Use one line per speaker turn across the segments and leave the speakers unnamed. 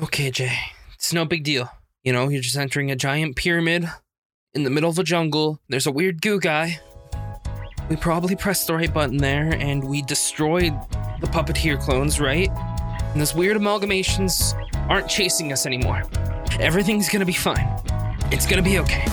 Okay, Jay. It's no big deal. You know, you're just entering a giant pyramid in the middle of a jungle. There's a weird goo guy. We probably pressed the right button there and we destroyed the puppeteer clones, right? And those weird amalgamations aren't chasing us anymore. Everything's gonna be fine. It's gonna be okay.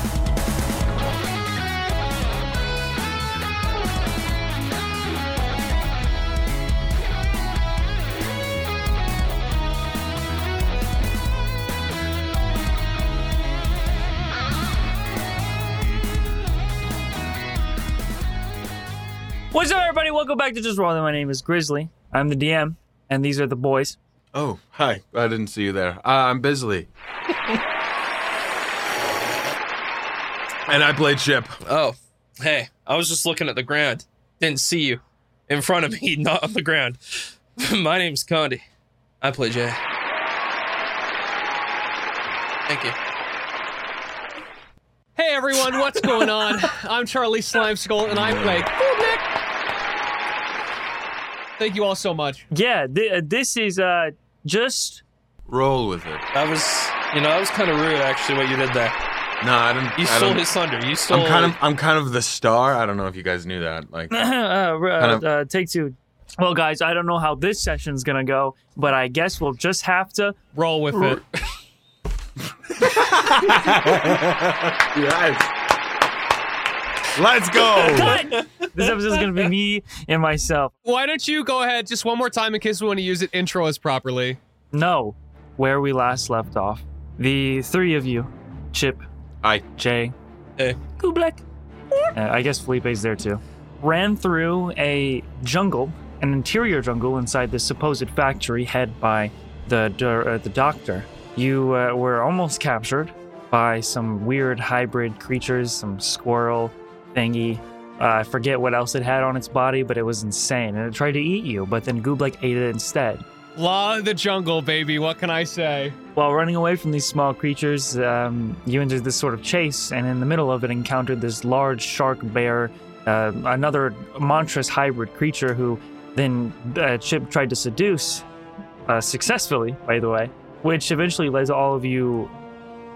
Everybody? Welcome back to Just Rolling. My name is Grizzly. I'm the DM, and these are the boys.
Oh, hi. I didn't see you there. Uh, I'm Bisley. and I played Chip.
Oh, hey, I was just looking at the ground. Didn't see you. In front of me, not on the ground. My name's Condi. I play Jay. Thank you.
Hey everyone, what's going on? I'm Charlie Slimeskull and I play Goobleck. Thank you all so much.
Yeah, th- uh, this is uh just
Roll with it.
That was, you know, that was kind of rude, actually, what you did there.
No, I didn't.
You
I
stole
don't-
his thunder. You stole.
I'm kind of, I'm kind of the star. I don't know if you guys knew that. Like,
uh, uh,
of-
uh, take two. Well, guys, I don't know how this session's gonna go, but I guess we'll just have to.
Roll with it.
yes. Let's go.
Cut! this episode's gonna be me and myself.
Why don't you go ahead just one more time in case we want to use it, intro us properly.
No, where we last left off. The three of you, Chip,
I,
Jay,
Hey.
Goobleck. Uh, I guess Felipe's there too. Ran through a jungle, an interior jungle inside this supposed factory head by the uh, the doctor. You uh, were almost captured by some weird hybrid creatures, some squirrel thingy. Uh, I forget what else it had on its body, but it was insane, and it tried to eat you. But then Goobleck ate it instead.
Law of the jungle, baby. What can I say?
While running away from these small creatures, um, you entered this sort of chase, and in the middle of it, encountered this large shark bear, uh, another monstrous hybrid creature who then uh, Chip tried to seduce, uh, successfully, by the way, which eventually led to all of you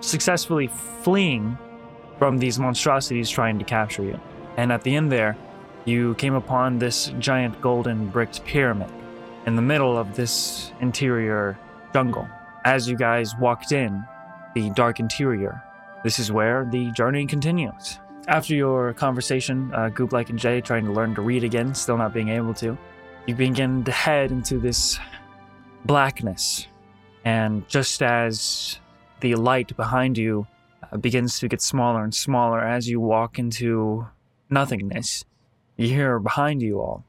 successfully fleeing from these monstrosities trying to capture you. And at the end there, you came upon this giant golden bricked pyramid in the middle of this interior jungle. As you guys walked in, the dark interior, this is where the journey continues. After your conversation, uh, Goobleck and Jay trying to learn to read again, still not being able to, you begin to head into this blackness. And just as the light behind you begins to get smaller and smaller as you walk into nothingness, you hear behind you all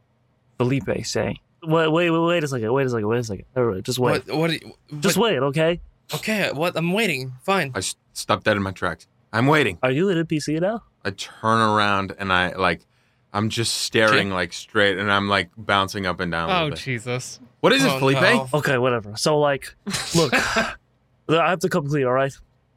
Felipe say, Wait, wait, wait, wait a second, wait a second, wait a second. Everybody, Just wait.
What? What? do you-
Just wait, okay?
Okay. What? I'm waiting. Fine.
I stopped dead in my tracks. I'm waiting.
Are you an NPC now?
I turn around and I like, I'm just staring
Jake?
like straight, and I'm like bouncing up and down. a
Oh
bit.
Jesus.
What is it,
Oh,
Felipe?
no.
Okay, whatever. So, like, look, I have to come clean. all right?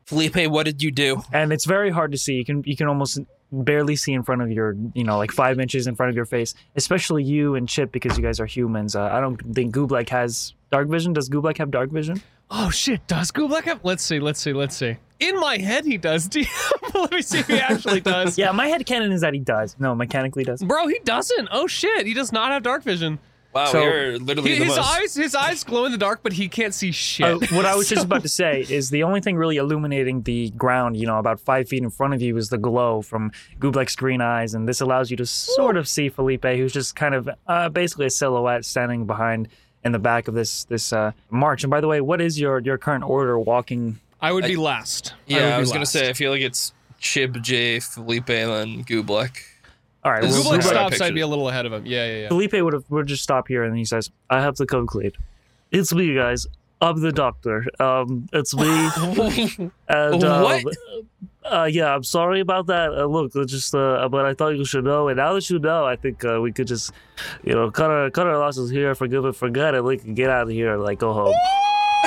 Felipe, what did you do?
And it's very hard to see. You can you can almost barely see in front of your, you know, like five inches in front of your face. Especially you and Chip because you guys are humans. Uh, I don't think Goobleck has dark vision. Does Goobleck have dark vision?
Oh shit, does Goobleck have? Let's see, let's see, let's see. In my head, he does. DM. Let me see if he actually does.
Yeah, my head canon is that he does. No, mechanically does.
Bro, he doesn't. Oh shit, he does not have dark vision.
Wow,
So-
you're literally
He-
the
his
most.
eyes, his eyes glow in the dark, but he can't see shit.
Uh, what I was just about to say is the only thing really illuminating the ground, you know, about five feet in front of you is the glow from Goobleck's green eyes, and this allows you to sort of see Felipe, who's just kind of uh, basically a silhouette standing behind in the back of this this uh, march. And by the way, what is your your current order walking?
I would be last.
yeah,
would
I,
be
was gonna say. I feel like it's Chip Jay, Felipe, and then Goobleck.
All right,
This
well,
is Goobleck I
stops,
pictured.
I'd be a little ahead of him. Yeah, yeah, yeah.
Felipe would have would just stop here, and he says, "I have to complete. It's me, guys. I'm the doctor. Um, it's me." And um,
What?
Uh, yeah, I'm sorry about that. Uh, look, it's just uh, but I thought you should know, and now that you know, I think uh, we could just, you know, cut our cut our losses here, forgive it, forget it. We can get out of here and like go home.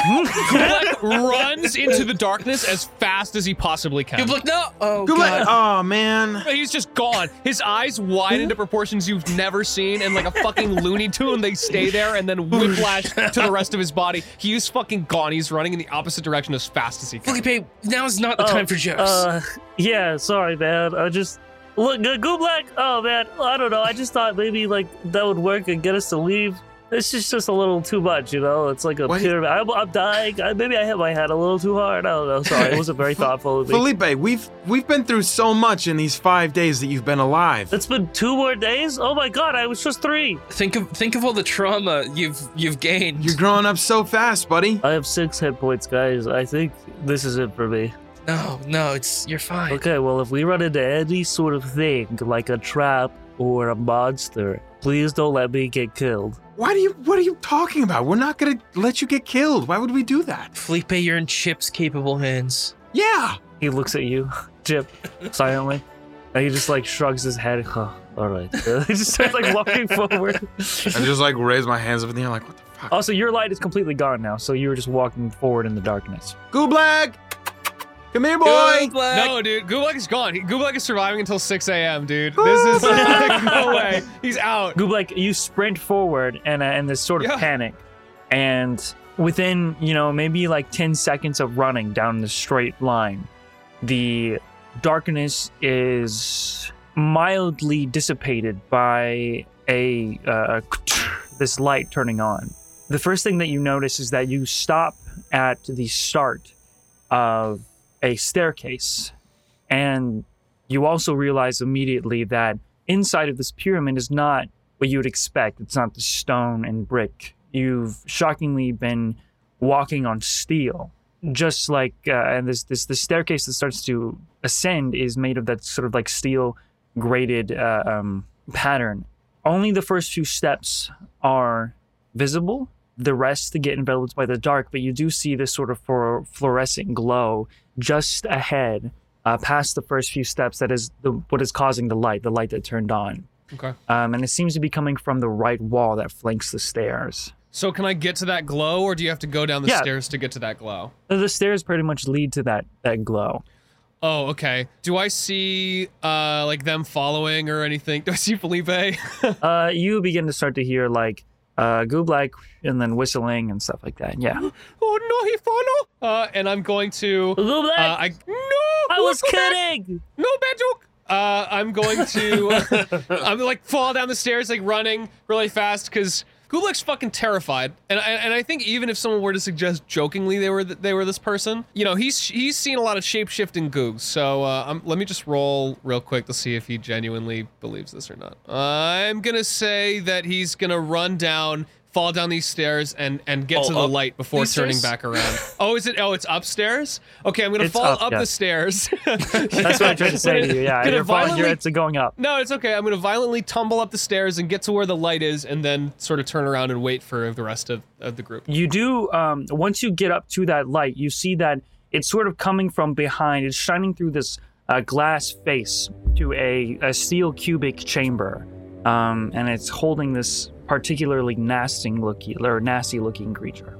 Goobleck runs into the darkness as fast as he possibly can.
You're no. Oh,
Good luck.
God.
Oh man.
He's just gone. His eyes widen to proportions you've never seen, and like a fucking Looney Tune, they stay there and then whiplash to the rest of his body. He is fucking gone. He's running in the opposite direction as fast as he can.
Felipe, now is not the
Oh,
time for jokes.
Uh, yeah, sorry, man. I just look, Go- Goobleck. Oh man, I don't know. I just thought maybe like that would work and get us to leave. It's just just a little too much, you know. It's like a
What?
pyramid. I'm, I'm dying. I, maybe I hit my head a little too hard. I don't know. Sorry, it wasn't very thoughtful of me.
Felipe, we've we've been through so much in these five days that you've been alive.
It's been two more days. Oh my god, I was just three.
think of think of all the trauma you've you've gained.
You're growing up so fast, buddy.
I have six hit points, guys. I think this is it for me.
no, no, it's you're fine.
Okay, well, if we run into any sort of thing like a trap or a monster, please don't let me get killed.
Why do you? What are you talking about? We're not gonna let you get killed. Why would we do that?
Felipe, you're in Chip's capable hands.
Yeah.
He looks at you, Chip, silently, and he just like shrugs his head. Huh, all right. he just starts like walking forward.
I just like raise my hands up in the air, like, what the fuck?
Also, your light is completely gone now, so you were just walking forward in the darkness.
Goobleck! Come here, boy!
No, dude, Goobleck is gone. He- Goobleck is surviving until 6 a.m., dude. This is like, no way. He's out.
Goob, you sprint forward and uh, in this sort of
Yeah.
panic, and within you know maybe like ten seconds of running down the straight line, the darkness is mildly dissipated by a uh, this light turning on. The first thing that you notice is that you stop at the start of a staircase, and you also realize immediately that inside of this pyramid is not what you would expect. It's not the stone and brick. You've shockingly been walking on steel, just like uh, and this this the staircase that starts to ascend is made of that sort of like steel grated uh, um, pattern. Only the first few steps are visible. The rest to get enveloped by the dark, but you do see this sort of fluorescent glow just ahead, uh, past the first few steps. That is the, what is causing the light, the light that turned on
Okay.
um, and it seems to be coming from the right wall that flanks the stairs.
So can I get to that glow, or do you have to go down the
Yeah.
stairs to get to that glow?
Uh, The stairs pretty much lead to that that glow.
Oh, okay. Do I see uh like them following or anything? Do I see Felipe?
Uh, you begin to start to hear like uh, Goobleck and then whistling and stuff like that. Yeah,
oh no, he follow. Uh, and I'm going to. Uh, I no.
I was
go back.
kidding.
No bad joke. Uh, I'm going to. I'm like fall down the stairs, like running really fast because Gulak's fucking terrified, and I, and I think even if someone were to suggest jokingly they were th- they were this person, you know, he's he's seen a lot of shape shifting googs. So uh, um, let me just roll real quick to see if he genuinely believes this or not. I'm gonna say that he's gonna run down. Fall down these stairs and and get
Oh,
to the
up
light before
these
turning
stairs?
back around. Oh, is it? Oh, it's upstairs. Okay, I'm gonna
It's
fall
up,
up, the stairs.
That's what I tried to say to you. Yeah,
Gonna
you're falling. You're,
violently-
it's going up.
no, it's okay. I'm gonna violently tumble up the stairs and get to where the light is, and then sort of turn around and wait for the rest of, of the group.
You do. Um, once you get up to that light, you see that it's sort of coming from behind. It's shining through this uh, glass face to a, a steel cubic chamber, um, and it's holding this particularly nasty looking or nasty looking creature.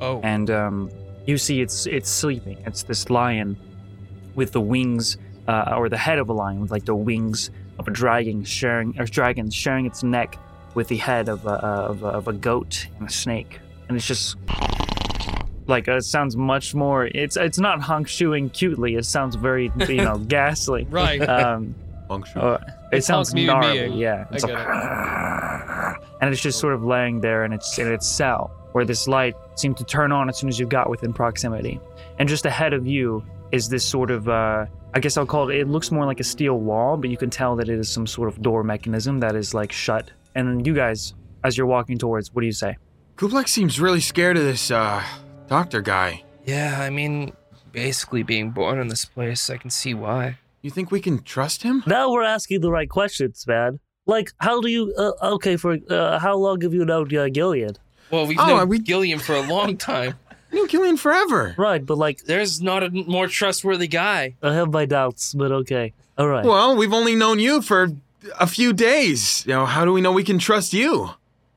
Oh,
and um, you see it's it's sleeping. It's this lion with the wings, uh, or the head of a lion with like the wings of a dragon sharing or dragon sharing its neck with the head of a, of a, of a goat and a snake, and it's just like uh, it sounds much more. It's it's not honk cutely. It sounds very you know ghastly.
right.
Um,
Function.
uh, it
It's
sounds
honk
gnarly,
being.
yeah.
I
It's
get
like, and it's just sort of laying there in its in its cell, where this light seemed to turn on as soon as you got within proximity. And just ahead of you is this sort of, uh, I guess I'll call it. It looks more like a steel wall, but you can tell that it is some sort of door mechanism that is like shut. And you guys, as you're walking towards, what do you say?
Goobleck seems really scared of this uh doctor guy.
Yeah, I mean, basically being born in this place, I can see why.
You think we can trust him?
Now we're asking the right questions, man. Like, how do you? Uh, okay, for uh, how long have you known uh, Gilead?
Well, we've
Oh,
known
are we-
Gillian for a long time.
knew Gillian forever.
Right, but like,
There's not a more trustworthy guy.
I have my doubts, but okay. All right.
Well, we've only known you for a few days. You know, how do we know we can trust you?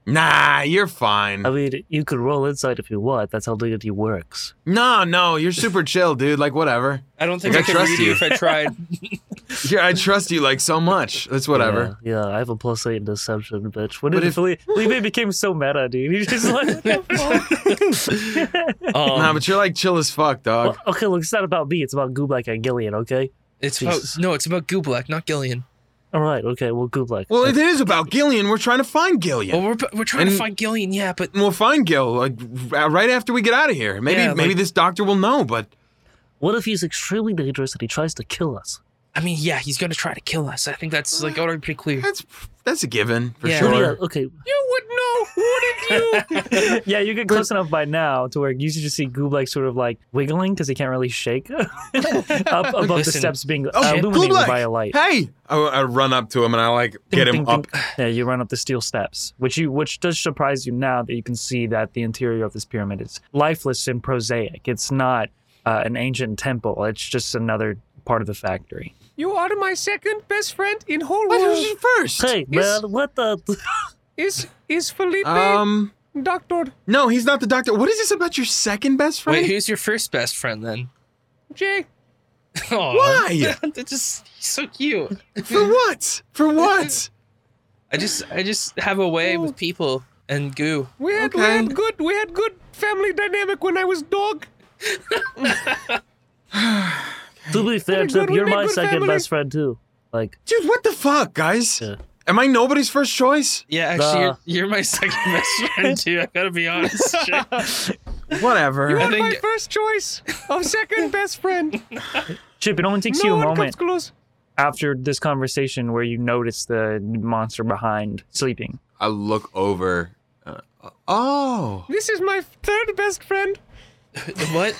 Nah, you're fine.
I mean, you could roll insight if you want. That's how D&D works.
No, no, you're super chill, dude. Like whatever.
I don't think
I
I, could
trust
read you
you.
if I tried.
Yeah, I trust you like so much. That's whatever.
Yeah, yeah, I have a plus eight in deception, bitch. What
But
did
if-
Felipe, Felipe became so meta, dude? He's just like,
Um,
nah, but you're like chill as fuck, dog.
well, okay, look, it's not about me. It's about Goobleck and Gillian, okay?
it's about no, it's about Goobleck, not Gillian.
All right, okay, well, good luck.
Well, it is about Gillian. We're trying to find Gillian.
Well, we're we're trying to
And-
find Gillian, yeah, but
we'll find Gil like r- right after we get out of here. Maybe
Yeah,
maybe
like-
this doctor will know, but
what if he's extremely dangerous and he tries to kill us?
I mean, yeah, he's gonna try to kill us. I think that's like already pretty clear.
that's that's a given for
Yeah.
Sure.
yeah, okay.
You would know, wouldn't you?
Yeah, you get close enough by now to where you should just see Goob like sort of like wiggling because he can't really shake up above the
Listen.
steps being uh,
Oh,
illuminated
Kublai!
by a light.
Hey, I, I run up to him and I like get him
ding,
up.
ding. Yeah, you run up the steel steps, which you which does surprise you now that you can see that the interior of this pyramid is lifeless and prosaic. It's not uh, an ancient temple. It's just another part of the factory.
You are my second best friend in whole
What
world.
was first?
Hey
Yes.
man, what the?
Is is Felipe
Um,
Doctor
no, he's not the doctor. What is this about your second best friend?
Wait, who's your first best friend then?
Jay?
Oh,
Why?
That's just he's so cute.
For what? For what?
I just I just have a way with people and goo.
We had we
Okay.
had good we had good family dynamic when I was dog.
To be fair, Chip, you're my second
family.
best friend too. Like,
Dude, what the fuck, guys?
Yeah.
Am I nobody's first choice?
Yeah, actually,
Nah.
you're, you're my second best friend too. I gotta be honest.
Whatever.
You
I
are my
think-
first choice of second best friend.
Chip, it only takes
no
you a
one
moment
close.
after this conversation where you notice the monster behind sleeping.
I look over. Uh, oh.
This is my third best friend.
what?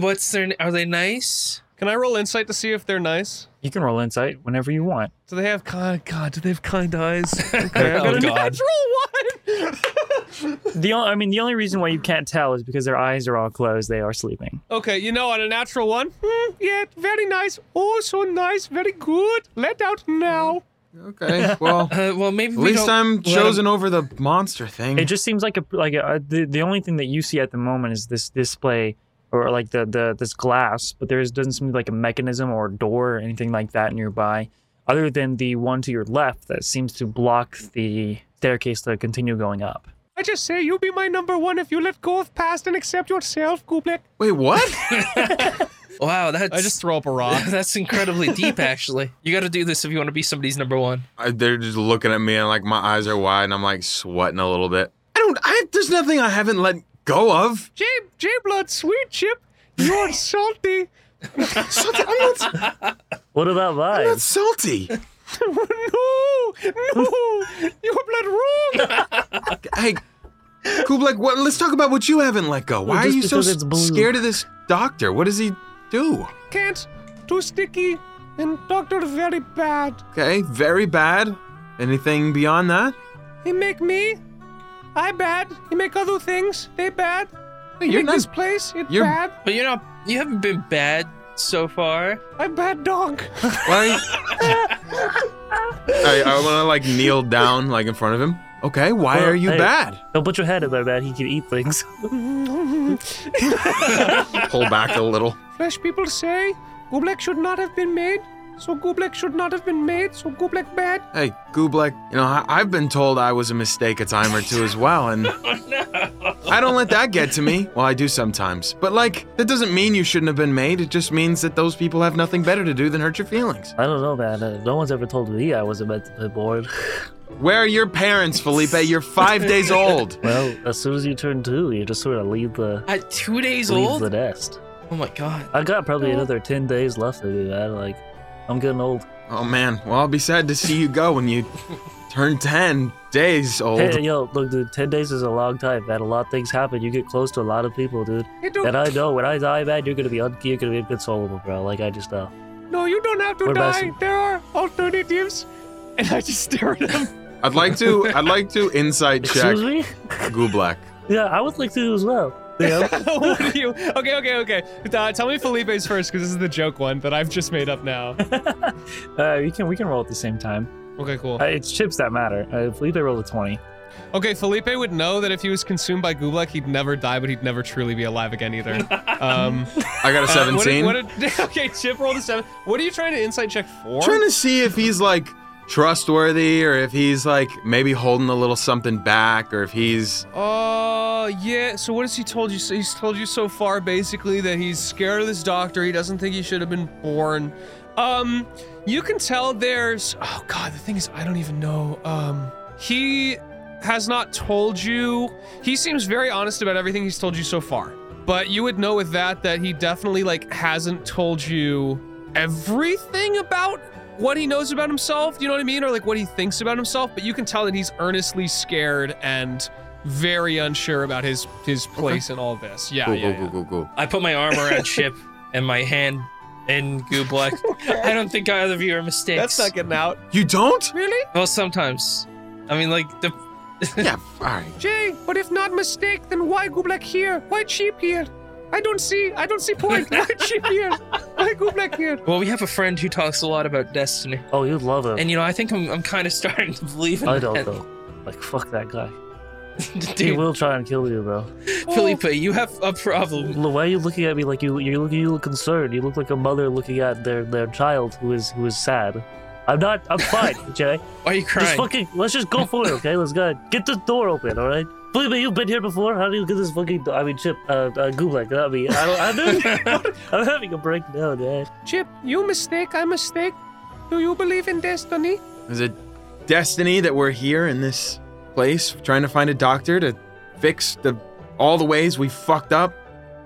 What's their? Are they nice?
Can I roll insight to see if they're nice?
You can roll insight whenever you want.
Do they have kind? God, do they have kind eyes? Okay, I
Oh,
got a
God.
natural one.
The only, I mean, the only reason why you can't tell is because their eyes are all closed. They are sleeping.
Okay, you know, on a natural one. Hmm, yeah, very nice. Oh, so nice. Very good. Let out now.
Okay. Well,
Uh, well, maybe
at
we
least
don't
I'm
let 'em-
chosen over the monster thing.
It just seems like a like a, the the only thing that you see at the moment is this display or like the the this glass, but there is, doesn't seem like a mechanism or a door or anything like that nearby, other than the one to your left that seems to block the staircase to continue going up.
I just say you'll be my number one if you let go of past and accept yourself, Goobleck.
Wait, what?
Wow, that's
I just throw up a rock.
that's incredibly deep. Actually, you got to do this if you want to be somebody's number one.
I, they're just looking at me and like my eyes are wide and I'm like sweating a little bit. I don't. I there's nothing I haven't let go of.
J J Blood, sweet chip, you're salty.
Salty, I'm not,
What about
I'm not
vibes?
salty.
no, no, your blood wrong.
hey, Goobleck, what? Let's talk about what you haven't let go. Why are
just
you so
because it's blue.
scared of this doctor? What does he do?
Can't. Too sticky. And doctor very bad.
Okay, very bad. Anything beyond that?
He make me. I bad. You make other things. They bad.
Hey, you're
make
not.
this place. It
you're-
bad.
But you're not. You haven't been bad so far.
I'm bad dog.
Why? I, I want to like kneel down like in front of him. Okay, why
Well,
are you
hey.
bad?
Don't put your head in there, bad. He can eat things.
Pull back a little.
Flesh people say Goobleck should not have been made. So Goobleck should not have been made. So Goobleck bad.
Hey, Goobleck, you know, I, I've been told I was a mistake a time or two as well, and I don't let that get to me. Well, I do sometimes. But, like, that doesn't mean you shouldn't have been made. It just means that those people have nothing better to do than hurt your feelings.
I don't know, man. Uh, no one's ever told me I wasn't meant to be born.
Where are your parents, Felipe? You're five days old.
Well, as soon as you turn two, you just sort of leave the
At two days
leave
old.
the nest.
Oh my god.
I got probably another ten days left of me, man. Like, I'm getting old.
Oh, man. Well, I'll be sad to see you go when you turn 10 days old.
Hey, yo, look, dude. Ten days is a long time, man. A lot of things happen. You get close to a lot of people, dude. And I know when I die, man, you're gonna be un- you're gonna be inconsolable, bro. Like I just know.
no, you don't have to
What about
die.
some-
There are alternatives. And I just stare at him.
I'd like to, I'd like to insight check
Excuse me?
black
Yeah, I would like to as well. Yeah.
what are you? Okay, okay, okay. Uh, tell me Felipe's first because this is the joke one that I've just made up now.
uh, we can we can roll at the same time.
Okay, cool.
Uh, it's chips that matter. Uh, Felipe rolled a twenty.
Okay, Felipe would know that if he was consumed by Goobleck, he'd never die, but he'd never truly be alive again either. Um,
I got a
uh, what
17.
did- what did- okay, Chip rolled a seven. What are you trying to insight check for?
Trying to see if he's like trustworthy or if he's like maybe holding a little something back or if he's
Uh, yeah. So what has he told you? So he's told you so far basically that he's scared of this doctor. He doesn't think he should have been born. Um, you can tell there's. Oh God, the thing is, I don't even know. Um, he has not told you. He seems very honest about everything he's told you so far. But you would know with that that he definitely like hasn't told you everything about what he knows about himself, you know what I mean? Or like what he thinks about himself, but you can tell that he's earnestly scared and very unsure about his his place in all this. Yeah,
cool,
yeah,
cool,
yeah.
cool, cool, cool.
I put my arm around Chip and my hand in Goobleck. I don't think either of you are mistakes.
That's not getting out.
You don't?
Really?
Well, sometimes. I mean, like the.
yeah, fine.
Jay, but if not mistake, then why Goobleck here? Why Cheap here? I don't see I don't see point. Why Cheap here? Why Goobleck here?
Well, we have a friend who talks a lot about destiny,
Oh, you'd love him.
and you know, I think I'm, I'm kind of starting to believe in
I don't
that.
though. Like fuck that guy. He
Dude,
will try and kill you, bro.
Felipe, you have a problem.
Why are you're looking at me, like you, you look, you look concerned. You look like a mother looking at their their child who is who is sad. I'm not. I'm fine, Jay.
Why are you crying?
Just
crying?
fucking. Let's just go for it, okay? Let's go. Get the door open, all right? Felipe, you've been here before. How do you get this fucking? I mean, Chip, uh, uh Goobleck, not me. I don't. I'm, having- I'm having a breakdown, man.
Chip, you mistake, I mistake. Do you believe in destiny?
Is it destiny that we're here in this place trying to find a doctor to fix the all the ways we fucked up?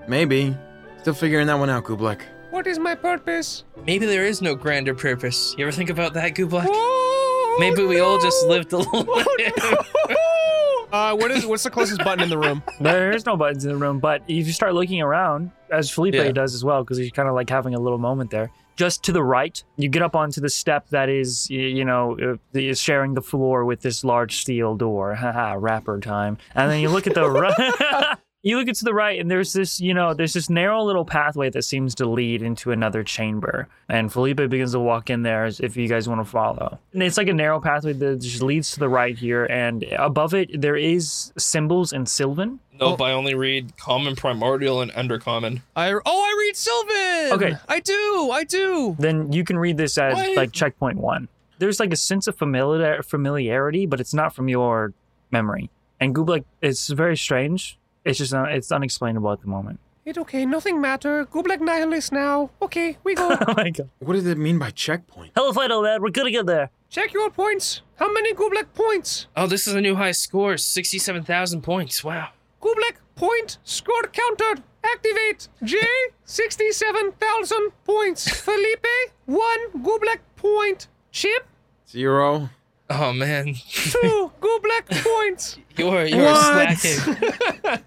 Maybe. Still figuring that one out, Goobleck.
What is my purpose?
Maybe there is no grander purpose. You ever think about that, Goobleck?
Oh,
Maybe we all just lived a little.
Uh, what is what's the closest button in the room?
There's no buttons in the room, but if you start looking around, as Felipe
Yeah.
does as well, because he's kind of like having a little moment there. Just to the right, you get up onto the step that is, you know, uh, is sharing the floor with this large steel door. Haha, rapper time. And then you look at the right. You look to the right, and there's this, you know, there's this narrow little pathway that seems to lead into another chamber. And Felipe begins to walk in there if you guys want to follow. And it's like a narrow pathway that just leads to the right here, and above it there is symbols in Sylvan.
nope, I only read common, primordial, and undercommon.
I oh I read Sylvan.
Okay.
I do. I do.
then you can read this as
What?
like checkpoint one. There's like a sense of familiar familiarity, but it's not from your memory. And Goobleck, it's very strange. It's just not, it's unexplainable at the moment.
It okay. Nothing matter. Goobleck nihilist now. Okay, we go.
oh my god!
What does it mean by checkpoint?
Hell Hello, Fido, man. We're gonna get there.
Check your points. How many Goobleck points?
Oh, this is a new high score 67,000 points. Wow.
Goobleck point score countered. Activate. J sixty-seven thousand points. Felipe one Goobleck point. Chip
Zero.
Oh, man.
two Goobleck points.
You're, you're
What?
slacking.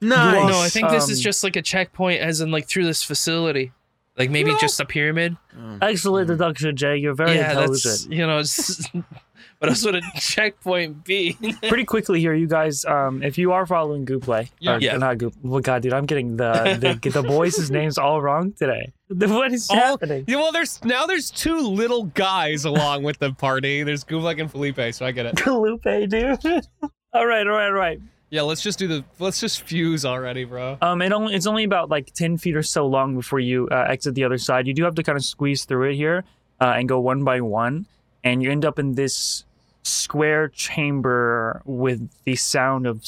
Nice.
No, I think this is just like a checkpoint, as in like through this facility. Like maybe
No.
just a pyramid.
Excellent deduction, Jay. You're very
yeah,
intelligent.
that's you know. It's, what else would a checkpoint be?
Pretty quickly here, you guys. Um, if you are following Gooplay,
Yeah.
or,
Yeah.
not Goop. Oh god, dude, I'm getting the the, the boys' names all wrong today. What is
All-
happening?
Yeah, well, there's now there's two little guys along with the party. There's Goobleck and Felipe, so I get it.
Lupe, dude. all right, all right, all right.
Yeah, let's just do the let's just fuse already, bro.
Um, it only it's only about like ten feet or so long before you uh, exit the other side. You do have to kind of squeeze through it here uh, and go one by one, and you end up in this square chamber with the sound of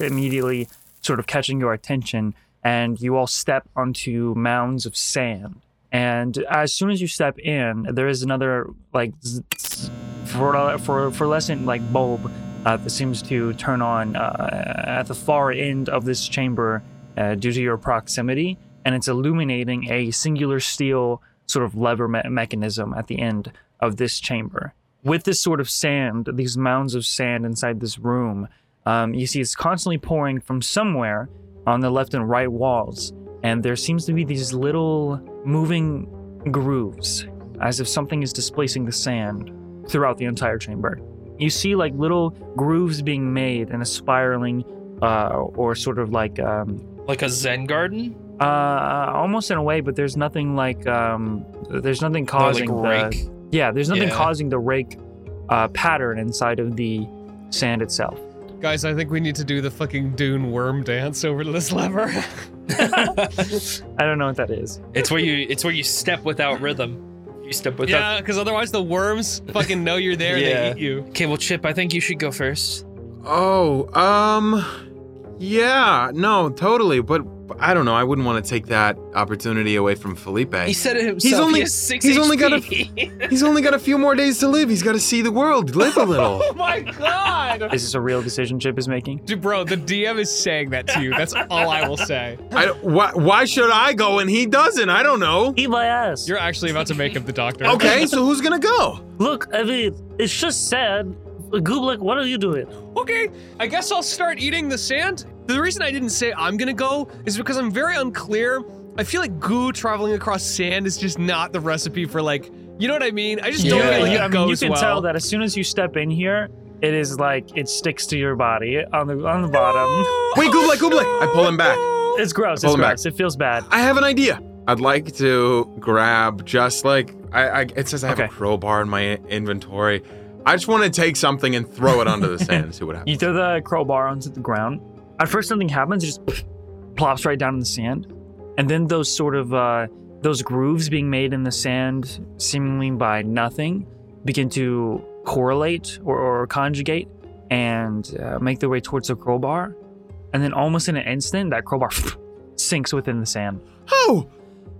immediately sort of catching your attention, and you all step onto mounds of sand. And as soon as you step in, there is another like z- z- for for fluorescent like bulb uh, that seems to turn on uh, at the far end of this chamber uh, due to your proximity, and it's illuminating a singular steel sort of lever me- mechanism at the end of this chamber. With this sort of sand, these mounds of sand inside this room, um, you see it's constantly pouring from somewhere on the left and right walls, and there seems to be these little moving grooves, as if something is displacing the sand throughout the entire chamber. You see like little grooves being made in a spiraling, uh, or sort of like um,
like a Zen garden?
uh, almost in a way, but there's nothing like um, there's nothing
Or,
causing
like
the
rake?
yeah, there's nothing
Yeah.
causing the rake uh, pattern inside of the sand itself.
Guys, I think we need to do the fucking Dune worm dance over to this lever.
I don't know what that is.
It's where you it's where you step without rhythm. You step without
yeah, because otherwise the worms fucking know you're there
Yeah.
and they eat you.
Okay, well Chip, I think you should go first.
Oh, um, yeah, no, totally. But I don't know. I wouldn't want to take that opportunity away from Felipe.
He said it himself.
He's only-
he has six
he's only got a- He's only got a few more days to live. He's got to see the world, live a little.
Oh my god!
Is this a real decision Chip is making?
Dude, bro, the DM is saying that to you. That's all I will say.
I, why, why should I go and he doesn't? I don't know.
Eat my ass.
You're actually about to make him the doctor.
Okay, so who's gonna go?
Look, I mean, it's just sad. Goobleck, what are you doing?
Okay, I guess I'll start eating the sand. The reason I didn't say I'm gonna go is because I'm very unclear. I feel like goo traveling across sand is just not the recipe for like, you know what I mean? I just don't
Yeah,
feel like
you,
it
I mean, you can
well.
tell that as soon as you step in here, it is like it sticks to your body on the on the bottom.
Wait, Goobleck, Goobleck. I pull him back.
It's gross.
Pull
It's
him back.
It feels bad.
I have an idea. I'd like to grab just like I, I it says I have a crowbar in my inventory. I just want to take something and throw it onto the sand and see what happens.
You throw the crowbar onto the ground. At first, something happens. It just plops right down in the sand, and then those sort of uh, those grooves being made in the sand, seemingly by nothing, begin to correlate or, or conjugate and uh, make their way towards the crowbar. And then, almost in an instant, that crowbar sinks within the sand.
Oh,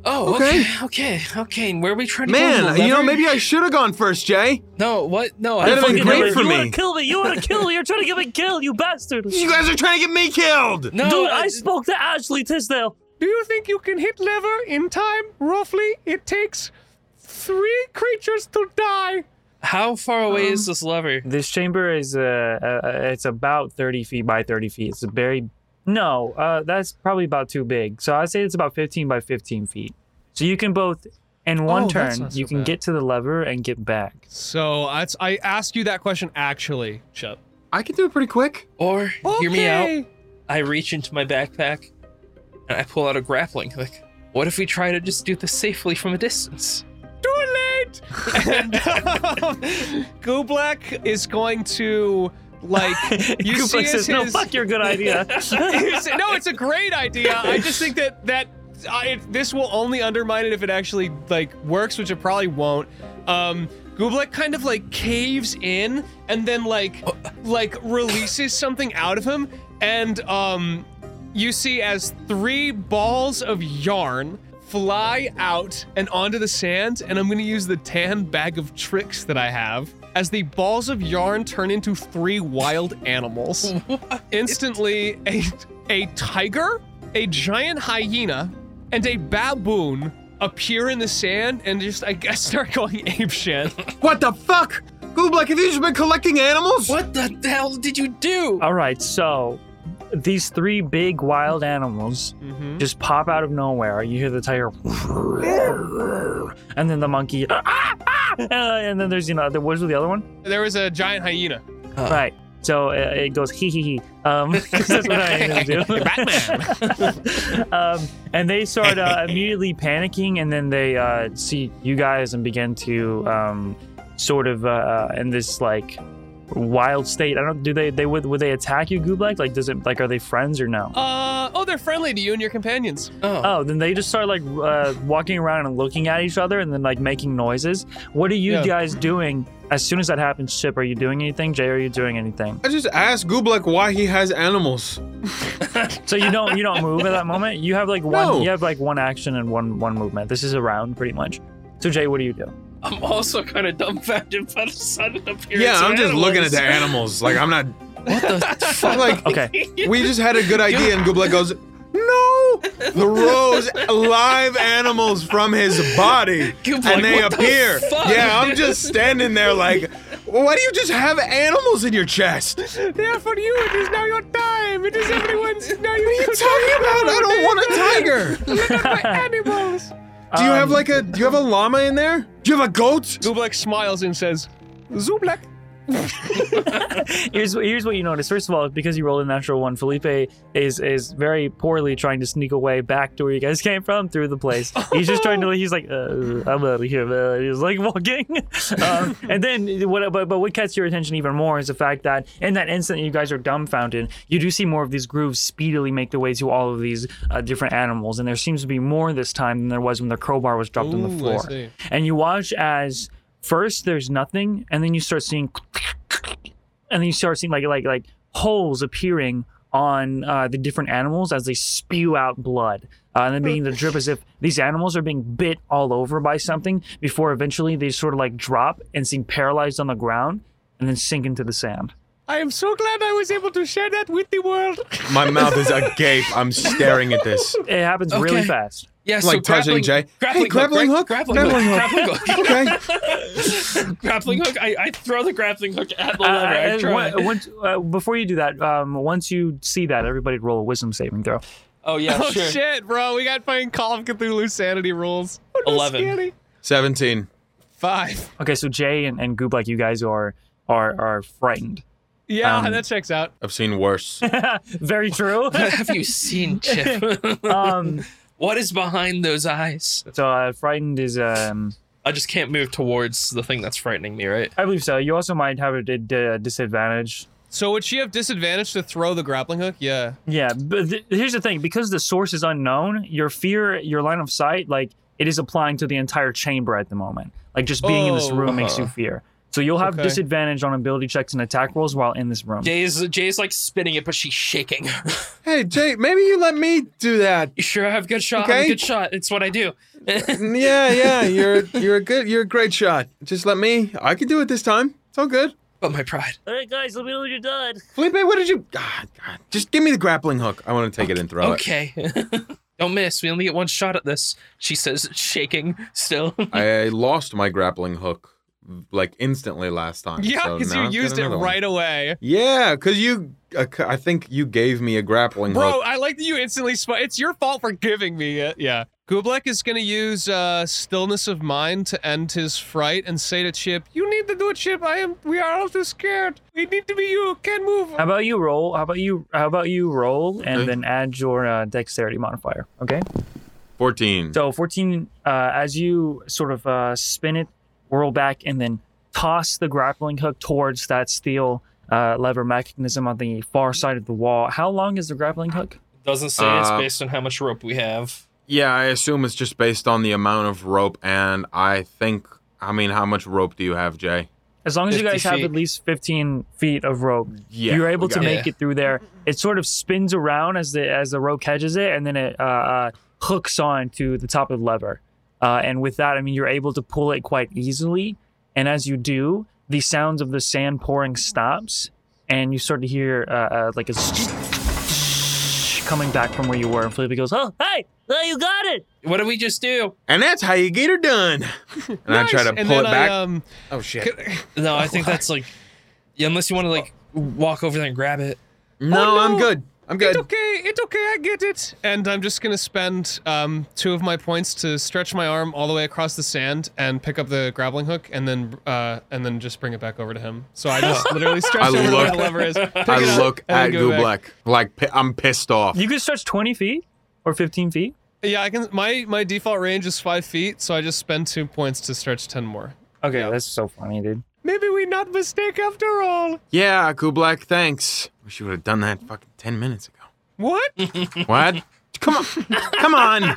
Oh,
Okay.
okay, okay, okay. Where are we trying to go?
Man, you know maybe I should have gone first, Jay.
No, what? No,
That'd have been great
never-
for
you
me.
want to kill me? You want to kill me? You're trying to get me killed, you bastard!
You guys are trying to get me killed.
No,
Dude,
I-
I spoke to Ashley Tisdale.
Do you think you can hit lever in time? Roughly, it takes three creatures to die.
How far away
Um,
is this lever?
This chamber is uh, uh it's about 30 feet by 30 feet. It's a very no, uh that's probably about too big. So I'd say it's about 15 by 15 feet. So you can both in one
Oh, that's
turn
not so
you can
bad.
get to the lever and get back.
So that's I ask you that question actually, Chip.
I can do it pretty quick.
Or hear me out.
Okay.
I reach into my backpack and I pull out a grappling hook. What if we try to just do this safely from a distance?
Too late. and um, Goobleck is going to like you see
says, no, fuck your good idea.
No, it's a great idea. I just think that that I, it, this will only undermine it if it actually like works, which it probably won't. Um, Goobleck kind of like caves in and then like like releases something out of him, and um, you see as three balls of yarn fly out and onto the sand, and I'm gonna use the tan bag of tricks that I have. As the balls of yarn turn into three wild animals. Instantly, a, a tiger, a giant hyena, and a baboon appear in the sand and just, I guess, start going ape shit.
What the fuck? Goobleck, have you just been collecting animals?
What the hell did you do?
All right, so these three big wild animals
Mhm.
just pop out of nowhere. You hear the tiger, and then the monkey, uh, and then there's you know the what's the other one?
There was a giant hyena.
Uh,
Right. So it, it goes hee hee hee. Um, 'cause that's what hyenas do.
Batman.
um, and they start uh, immediately panicking, and then they uh, see you guys and begin to um, sort of uh, in this like wild state. I don't. Do they? They would would they attack you, Goobleck? Like, does it like are they friends or no?
Uh, oh, they're friendly to you and your companions.
Oh,
Oh, then they just start like uh, walking around and looking at each other, and then like making noises. What are you
Yeah.
guys doing? As soon as that happens, Chip, are you doing anything? Jay, are you doing anything?
I just asked Goobleck why he has animals.
So you don't you don't move at that moment. You have like one
No.
you have like one action and one one movement. This is a round pretty much. So Jay, what do you do?
I'm also kind of dumbfounded by the sudden appearance.
Yeah, I'm just looking at the animals. Like I'm not.
What the fuck?
Like
Okay.
we just had a good idea, and Goobleck goes, "No!" The rose live animals from his body,
Goobleck,
and they
what the
appear.
fuck?
Yeah, I'm just standing there like, why do you just have animals in your chest?
They are for you. It is now your time. It is everyone's. Now you
are you talking about? I don't want a tiger.
Look at my animals.
Do you have
Um,
like a? Do you have a llama in there? Do you have a goat?
Goobleck smiles and says, Zooblek,
here's what- here's what you notice. First of all, because you rolled a natural one, Felipe is is very poorly trying to sneak away back to where you guys came from through the place. He's just trying to. He's like, uh, I'm out of here, man. He's like walking, um, and then what? But, but what catches your attention even more is the fact that in that instant you guys are dumbfounded, you do see more of these grooves speedily make their way to all of these uh, different animals, and there seems to be more this time than there was when the crowbar was dropped on the floor. And you watch as first there's nothing, and then you start seeing, and then you start seeing like like like holes appearing on uh, the different animals as they spew out blood. Uh, and then beginning to drip as if these animals are being bit all over by something before eventually they sort of like drop and seem paralyzed on the ground and then sink into the sand.
I am so glad I was able to share that with the world.
My mouth is agape. I'm staring at this.
It happens really
Okay.
fast.
Yeah,
like touching
grappling,
Jay.
Grappling
Hey, grappling hook,
Grappling
grappling
hook.
hook.
Grappling hook.
Okay.
grappling hook. I, I throw the grappling hook at the
Uh,
lever. I try.
one- once, uh, before you do that, um, once you see that, everybody roll a wisdom saving throw.
oh yeah,
oh
sure.
shit, bro. We got fucking Call of Cthulhu sanity rules. No,
11.
scary.
17.
Five.
Okay, so Jay and, and Goop, like you guys are are are frightened.
Yeah,
Um,
that checks out.
I've seen worse.
Very true.
Have you seen Chip?
um,
what is behind those eyes?
so uh, frightened is um,
I just can't move towards the thing that's frightening me, right?
I believe so. You also might have a, d- d- disadvantage.
So would she have disadvantage to throw the grappling hook? Yeah.
Yeah, but th- here's the thing: because the source is unknown, your fear, your line of sight, like it is applying to the entire chamber at the moment. Like just being in this
Oh,
room makes you
uh-huh.
fear. So you'll have
Okay.
disadvantage on ability checks and attack rolls while in this room.
Jay's Jay's like spinning it, but she's shaking.
hey, Jay, maybe you let me do that.
you sure I have a good shot? I'm
Okay.
a good shot. It's what I do.
Yeah, yeah, you're you're a good you're a great shot. Just let me. I can do it this time. It's all good.
but my pride.
All right, guys, let me know when you're done.
Felipe, what did you? God, God, just give me the grappling hook. I want to take it and throw it.
Okay. Don't miss. We only get one shot at this. She says, shaking still.
I lost my grappling hook like instantly last time.
Yeah, because
now
you used it
another one.
right away.
Yeah, because you. Uh, c- I think you gave me a grappling
Bro,
hook.
I like that you instantly sp- It's your fault for giving me it. Yeah. Goobleck is going to use uh, stillness of mind to end his fright and say to Chip, "You need to do it, Chip. I am. We are all too scared. We need to be you. Can't move."
How about you roll? How about you? How about you roll and
Okay.
then add your uh, dexterity modifier? Okay.
Fourteen.
So 14, uh, as you sort of uh, spin it, whirl back, and then toss the grappling hook towards that steel uh, lever mechanism on the far side of the wall. How long is the grappling hook?
It Doesn't say it's
Uh,
based on how much rope we have.
Yeah, I assume it's just based on the amount of rope, and I think. I mean, how much rope do you have, Jay?
As long as you
50
guys have at least 15 feet of rope,
Yeah,
you're able to
got it.
make it through there. It sort of spins around as the as the rope catches it, and then it uh, uh, hooks on to the top of the lever. Uh, and with that, I mean you're able to pull it quite easily. And as you do, the sounds of the sand pouring stops, and you start to hear uh, uh, like a coming back from where you were. And Felipe goes, "Oh,
Hey, oh, you got it.
What did we just do?
And that's how you get her done. And I try to
Nice. And
pull
then
it back.
I, um,
oh shit!
No, I think that's like, yeah, unless you want to like walk over there and grab it.
no,
oh,
I'm good. I'm good.
It's okay. It's okay. I get it. And I'm just gonna spend um, two of my points to stretch my arm all the way across the sand and pick up the grappling hook, and then uh, and then just bring it back over to him. So I just literally stretch
I
over to where
look-
the lever is.
I
it up,
look at
go.
Goobleck like I'm pissed off.
you can stretch 20 feet or 15 feet."
Yeah, I can. My my default range is five feet, so I just spend two points to stretch ten more.
Okay, that's so funny, dude.
Maybe we not mistake after all.
Yeah, Goobleck, thanks. Wish you would have done that fucking ten minutes ago.
What?
What? Come on, come on.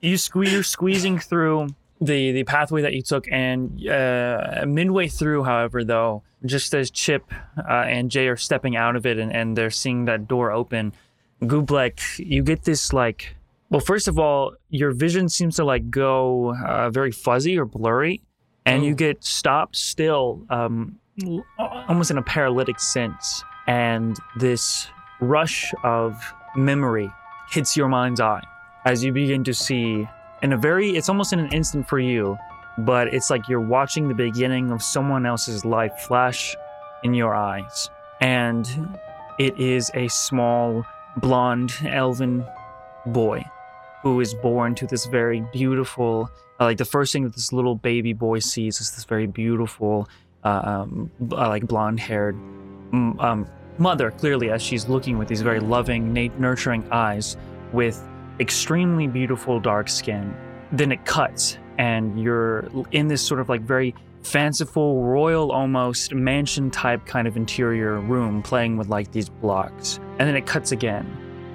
you squeeze, you're squeezing through the the pathway that you took, and uh, midway through, however, though, just as Chip uh, and Jay are stepping out of it, and, and they're seeing that door open, Goobleck, you get this like. Well, first of all, your vision seems to like go uh, very fuzzy or blurry, and you
Oh.
get stopped still, um, almost in a paralytic sense, and this rush of memory hits your mind's eye as you begin to see in a very it's almost in an instant for you but it's like you're watching the beginning of someone else's life flash in your eyes. And it is a small blonde elven boy who is born to this very beautiful uh, like the first thing that this little baby boy sees is this very beautiful uh, um, uh, like blonde haired um, mother, clearly, as she's looking with these very loving, nurturing eyes with extremely beautiful dark skin. Then it cuts, and you're in this sort of like very fanciful, royal almost mansion type kind of interior room playing with like these blocks. And then it cuts again,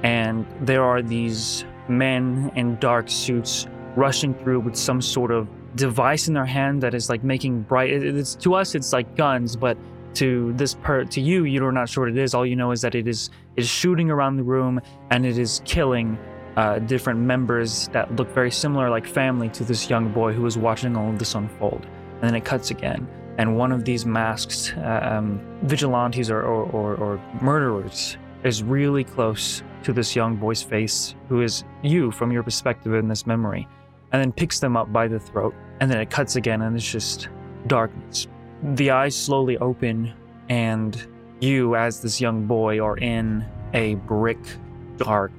and there are these men in dark suits rushing through with some sort of device in their hand that is like making bright it's to us it's like guns but to this per to you you're not sure what it is. All you know is that it is is shooting around the room and it is killing uh, different members that look very similar like family to this young boy who is watching all of this unfold. And then it cuts again and one of these masked um, vigilantes or, or, or, or murderers is really close to this young boy's face who is you from your perspective in this memory and then picks them up by the throat and then it cuts again and it's just darkness the eyes slowly open and you as this young boy are in a brick dark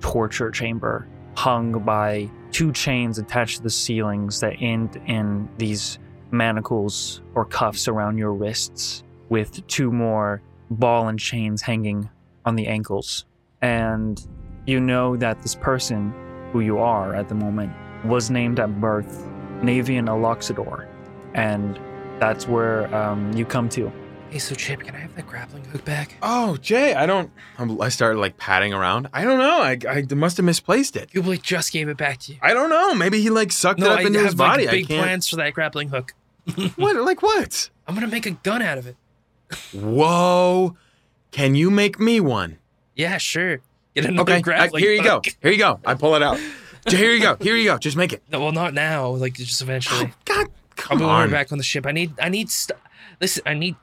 torture chamber hung by two chains attached to the ceilings that end in these manacles or cuffs around your wrists with two more ball and chains hanging on the ankles. And you know that this person who you are at the moment was named at birth Navian Aloxidor and that's where um, you come to
Hey, so Chip, can I have that grappling hook back?
Oh, Jay, I don't. I'm, I started like patting around. I don't know. I, I must have misplaced it.
Goobleck just gave it back to you.
I don't know. Maybe he like sucked it up
I
into his
have
body.
like big
I can't.
plans for that grappling hook.
What? Like what?
I'm gonna make a gun out of it.
Whoa! Can you make me one?
Yeah, sure. Get another
Okay. I-
grappling
here you go. Here you go. I pull it out. Jay, Here you go. Here you go. Just make it.
No, well, not now. Like just eventually.
God, come
Probably when we're
on.
back on the ship. I need. I need. St- Listen, I need.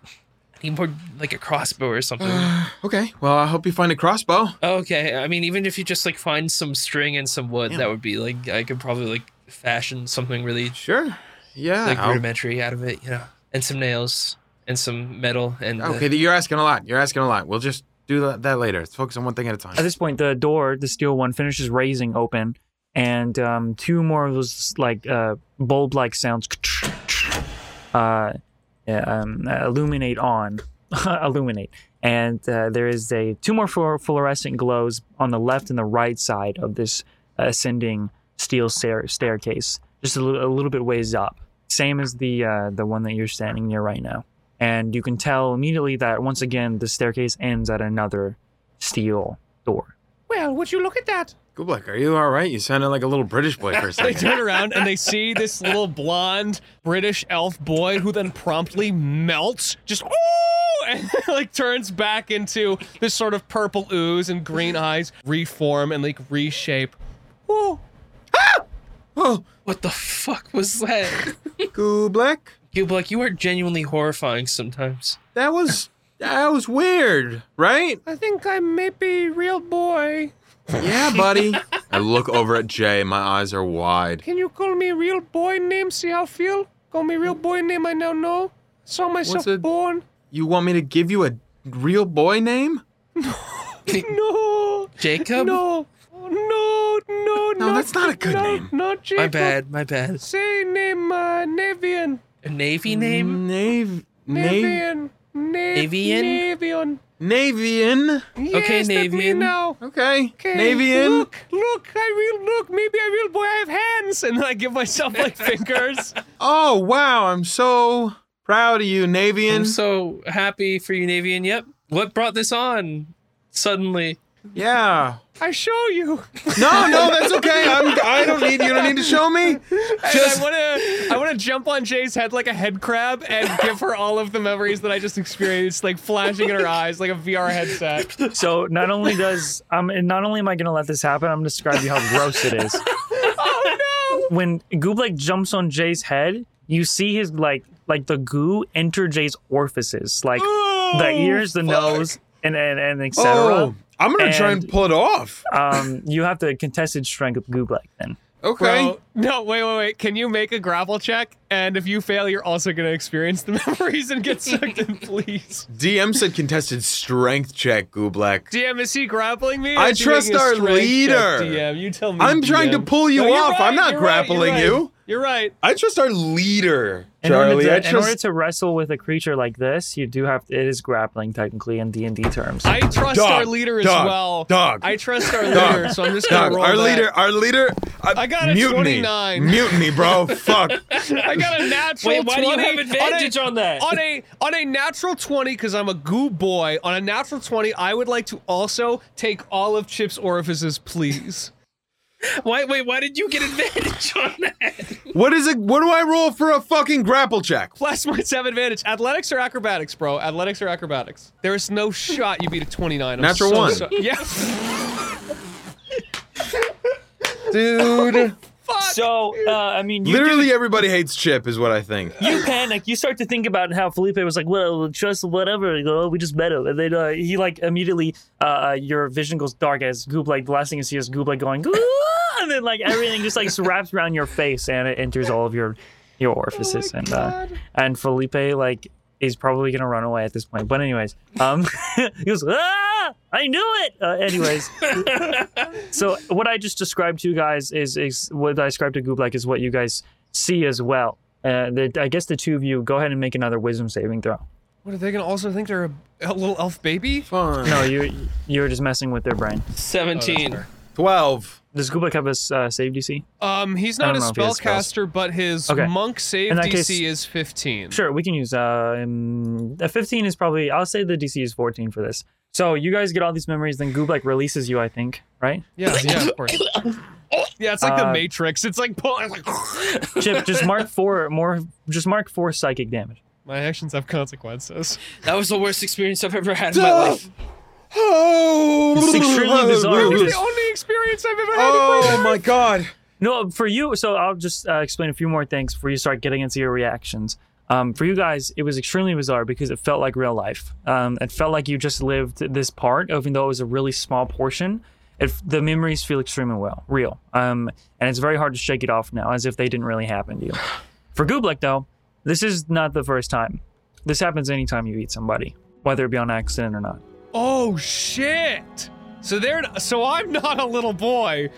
I need more like a crossbow or something.
okay. Well, I hope you find a crossbow.
okay. I mean, even if you just like find some string and some wood,
Yeah.
that would be like I could probably like fashion something really
Sure. Yeah.
like
I'll-
rudimentary out of it, you know, and some nails and some metal and uh,
okay. You're asking a lot. You're asking a lot. We'll just do that, that later. Let's focus on one thing at a time.
At this point, the door, the steel one, finishes raising open, and um, two more of those like uh, bulb-like sounds uh, um, illuminate on, illuminate, and uh, there is a two more fluorescent glows on the left and the right side of this ascending steel stair- staircase, just a little, little bit ways up, same as the uh, the one that you're standing near right now. And you can tell immediately that once again the staircase ends at another steel door.
Well, would you look at that?
Goobleck, are you all right? You sounded like a little British boy for a second.
They turn around and they see this little blonde British elf boy who then promptly melts, just oh, and like turns back into this sort of purple ooze and green eyes reform and like reshape. Oh,
oh,
what the fuck was that?
Goobleck,
Goobleck, you are genuinely horrifying sometimes.
that was that was weird, right?
I think I may be real boy.
Yeah, buddy. I look over at Jay. My eyes are wide.
Can you call me real boy name? See how I feel? Call me real boy name. I now know. Saw myself
What's a-
born.
You want me to give you a real boy name?
No.
Jacob?
No. No. No.
No, that's not a good
no,
name.
Not Jacob.
My bad, my bad.
Say name uh, Navian.
A navy name?
Nave, Nav,
Navian. Nav-
Navian?
Navian.
Navian.
Yes,
Okay, Navian.
now.
Okay.
Okay.
Navian.
Look, look, I will look. Maybe I will boy. I have hands, and then I give myself like fingers.
Oh wow, I'm so proud of you, Navian.
I'm so happy for you, Navian. Yep. What brought this on suddenly?
yeah.
I show you.
No, no, that's okay. I'm. I don't need. You don't need to show me.
Just, I want to, I want to jump on Jay's head like a head crab and give her all of the memories that I just experienced, like flashing in her eyes, like a VR headset.
So not only does um, and not only am I going to let this happen, I'm going to describe you how gross it is.
Oh no!
When Goobleck jumps on Jay's head, you see his like like the goo enter Jay's orifices, like the ears, the nose, and and, and etc.
Oh, I'm gonna try and
And-
pull it off.
Um, you have to contested strength with Goobleck then.
Okay.
Bro, no, wait, wait, wait. Can you make a grapple check? And if you fail, you're also going to experience the memories and get sucked in, please.
DM said contested strength check, Goobleck.
DM, is he grappling me?
I trust our
strength check,
leader.
DM, you tell me.
I'm trying to pull you
No,
off.
right,
I'm not
you're right,
grappling
you're right.
you.
You're right.
I trust our leader,
In order,
Charlie.
to,
I
in order
trust.
to wrestle with a creature like this, you do have.
trust-
It is grappling technically in D and D terms.
I trust
Dog,
our leader as
dog,
well.
dog,
I trust our
dog,
leader, so I'm just gonna
Dog,
roll
our
that.
leader, our leader. uh,
I got a
mutiny.
29.
Mutiny, bro. Fuck.
I got a natural
Wait, why do you have advantage
on
on that?
on a on a natural 20 because I'm a goo boy. On a natural 20, I would like to also take all of Chip's orifices, please.
Wait, wait, why did you get advantage on that?
What is it? What do I roll for a fucking grapple check?
Plus points have advantage. Athletics or acrobatics, bro? Athletics or acrobatics? There is no shot you beat a 29. I'm
Natural
so
one.
so- yeah.
Dude.
Fuck.
So, uh, I mean, you
Literally everybody hates Chip, is what I think.
you panic. You start to think about how Felipe was like, "Well, trust whatever." You go, "Oh, we just met him," and then uh, he like immediately, uh, your vision goes dark as Goob. Like the last thing you see is Goob like going, "Ah," and then like everything just like wraps around your face and it enters all of your your orifices. and uh, and Felipe like is probably gonna run away at this point. But anyways, um, he goes, "Ah, I knew it." Uh, anyways, so what I just described to you guys is is what I described to Goob like is what you guys see as well. Uh, the, I guess the two of you go ahead and make another wisdom saving throw.
What are they gonna also think they're a, a little elf baby?
Fine.
No, you you're just messing with their brain.
17.
12.
Does Goobleck have a uh, save DC?
Um, he's not a
don't know if he has spells.
spellcaster, but his
Okay.
monk save
In that
DC
case-
is 15.
Sure, we can use uh, um, a 15 is probably. I'll say the DC is 14 for this. So you guys get all these memories, then Goobleck releases you, I think, right?
Yeah, yeah, of course. Yeah, it's like the
Uh,
Matrix. It's like, pull- it's like
Chip, just mark four more. Just mark four psychic damage.
my actions have consequences.
That was the worst experience I've ever had in my life.
Oh,
It's extremely bizarre
That was the only experience I've ever had. in my
Oh my god.
No, for you. So I'll just uh, explain a few more things before you start getting into your reactions. Um, for you guys, it was extremely bizarre because it felt like real life. Um, it felt like you just lived this part, even though it was a really small portion. It, the memories feel extremely well, real. Um, and it's very hard to shake it off now, as if they didn't really happen to you. For Goobleck, though, this is not the first time. This happens anytime you eat somebody, whether it be on accident or not.
Oh shit! So they're so I'm not a little boy.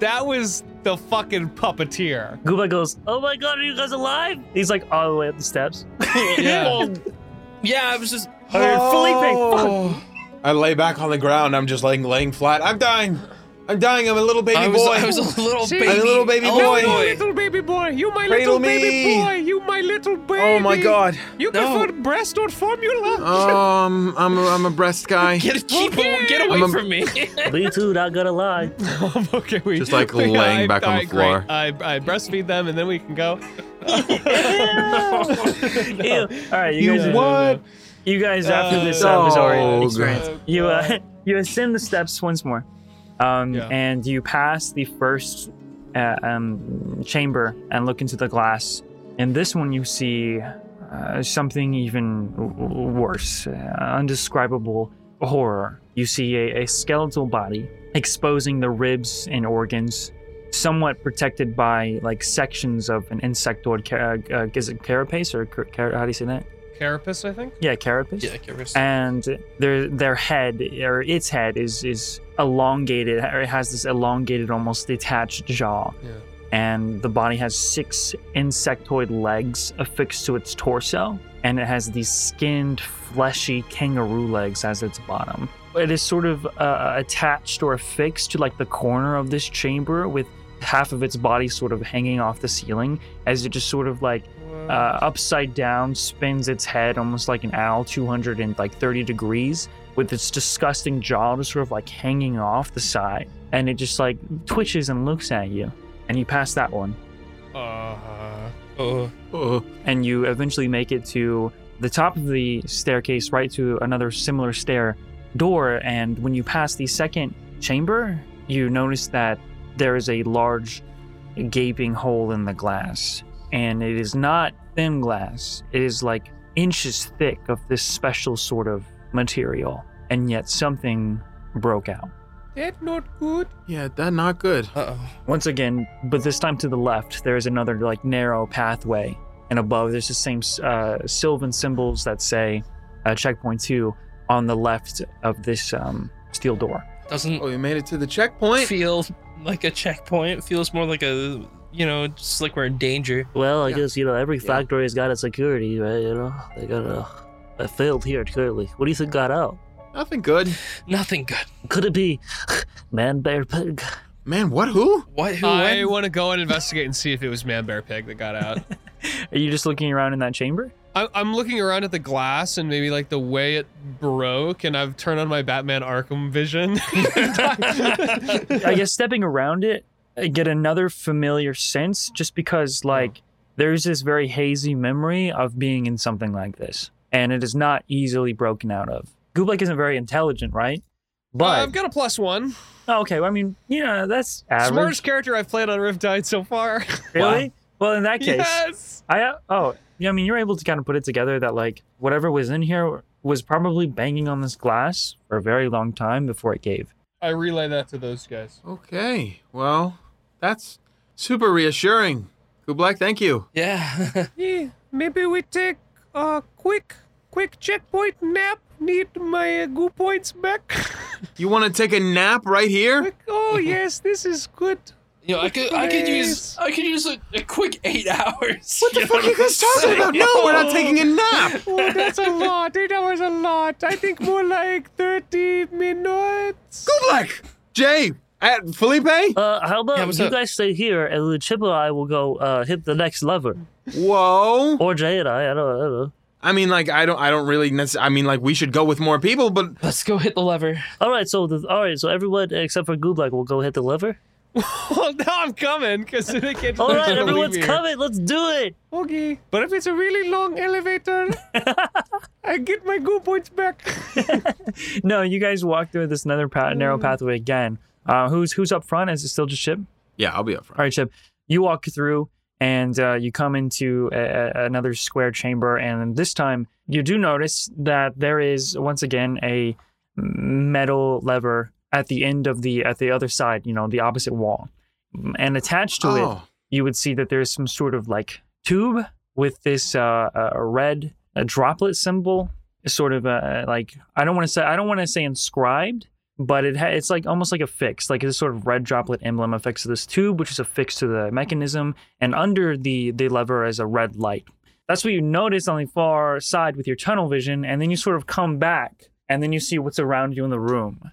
That was the fucking puppeteer.
Goobleck goes, "Oh my god, are you guys alive?" He's like all the way up the steps.
Yeah.
Yeah, I was just.
Oh. I lay back on the ground. I'm just laying laying flat. I'm dying. I'm dying. I'm a little baby
I was,
boy.
I was a little
See?
baby.
I'm a little baby
elf
boy.
You my little baby boy. You my
Cradle
little baby boy. You my little baby.
oh my god.
You
No.
prefer breast or formula?
Um, I'm a, I'm a breast guy.
Get, keep,
Okay.
get away
I'm a-
from me.
Me too. Not gonna lie.
okay, we
Just, like,
we-
laying
I-
back on
I-
the floor.
Great. I, I breastfeed them and then we can go.
Ew. All right, you,
You
guys.
what?
You guys, after
Uh,
this uh, bizarre
oh,
experience, you uh, you ascend the steps once more, um,
Yeah.
and you pass the first uh, um, chamber and look into the glass. In this one, you see uh, something even w- w- worse, uh, undescribable horror. You see a, a skeletal body exposing the ribs and organs, somewhat protected by like sections of an insectoid. Car- uh, is it carapace or car- car- how do you say that?
Carapace, I think.
Yeah, carapace
yeah, Kyrus.
and their their head or its head is is elongated or it has this elongated almost detached jaw
Yeah.
and the body has six insectoid legs affixed to its torso and it has these skinned fleshy kangaroo legs as its bottom it is sort of uh, attached or affixed to like the corner of this chamber with half of its body sort of hanging off the ceiling as it just sort of like uh, upside down, spins its head almost like an owl, 230 degrees, with its disgusting jaw just sort of like hanging off the side. And it just like twitches and looks at you. And you pass that one.
Uh,
Oh,
Oh.
And you eventually make it to the top of the staircase, right to another similar stair door. And when you pass the second chamber, you notice that there is a large gaping hole in the glass. And it is not thin glass, it is like inches thick of this special sort of material. And yet something broke out.
that not good.
Yeah, that not good.
uh oh.
Once again, but this time to the left, there is another like narrow pathway, and above there's the same uh, sylvan symbols that say uh, checkpoint two on the left of this um, steel door.
Doesn't
Oh, we made it to the checkpoint.
feel like a checkpoint. Feels more like a you know, just like we're in danger.
Well, I
Yeah.
guess you know every factory has got its security, right? You know, they got a. I failed here clearly. What do you think got out?
Nothing good.
Nothing good.
Could it be man, bear, pig?
Man, what? Who?
What? Who?
I want to go and investigate and see if it was Man Bear Pig that got out.
Are you just looking around in that chamber?
I, I'm looking around at the glass and maybe like the way it broke, and I've turned on my Batman Arkham vision.
I guess stepping around it, I get another familiar sense just because, like, there's this very hazy memory of being in something like this, and it is not easily broken out of. Goobleck isn't very intelligent, right? But
Uh, I've got a plus one.
oh, okay, well, I mean, yeah, that's average.
Smartest character I've played on Riptide so far.
Really? Well, in that case,
yes.
I uh, oh yeah, I mean, you're able to kind of put it together that like whatever was in here was probably banging on this glass for a very long time before it gave.
I relay that to those guys.
Okay. Well, that's super reassuring. Goobleck, thank you.
Yeah.
Yeah, maybe we take a quick, quick checkpoint nap. Need my uh, goo points back.
You want to take a nap right here?
oh yes, this is good.
You know, I could, I could use, I could use a, a quick eight hours.
What the fuck are you guys talking about? No, we're not taking a nap.
Oh, that's a lot. Eight hours a lot. I think more like thirty minutes.
Goobleck! Jay, at Felipe?
Uh, how about
Yeah,
you
up?
guys stay here and the Chip and I will go uh, hit the next lever,
Whoa.
or Jay and I. I don't, I don't know.
I mean, like, I don't, I don't really. Necess- I mean, like, we should go with more people, but
Let's go hit the lever.
All right, so the, all right, so everyone except for Goobleck will go hit the lever.
Well, now I'm coming because they can't.
All
they're
right,
gonna
everyone's coming. Let's do it.
Okay, but if it's a really long elevator, I get my goo points back.
No, you guys walk through this another pa- narrow pathway again. Uh, who's who's up front? Is it still just Chip?
yeah, I'll be up front.
All right, Chip. You walk through and uh, you come into a, a- another square chamber, and this time you do notice that there is once again a metal lever at the end of the at the other side. You know, the opposite wall, and attached to it
Oh,
you would see that there's some sort of like tube with this uh, uh, a red a droplet symbol, sort of a, like I don't want to say I don't want to say inscribed, but it ha- it's like almost like a fix, like this sort of red droplet emblem affixed to this tube, which is affixed to the mechanism, and under the the lever is a red light. That's what you notice on the far side with your tunnel vision, and then you sort of come back, and then you see what's around you in the room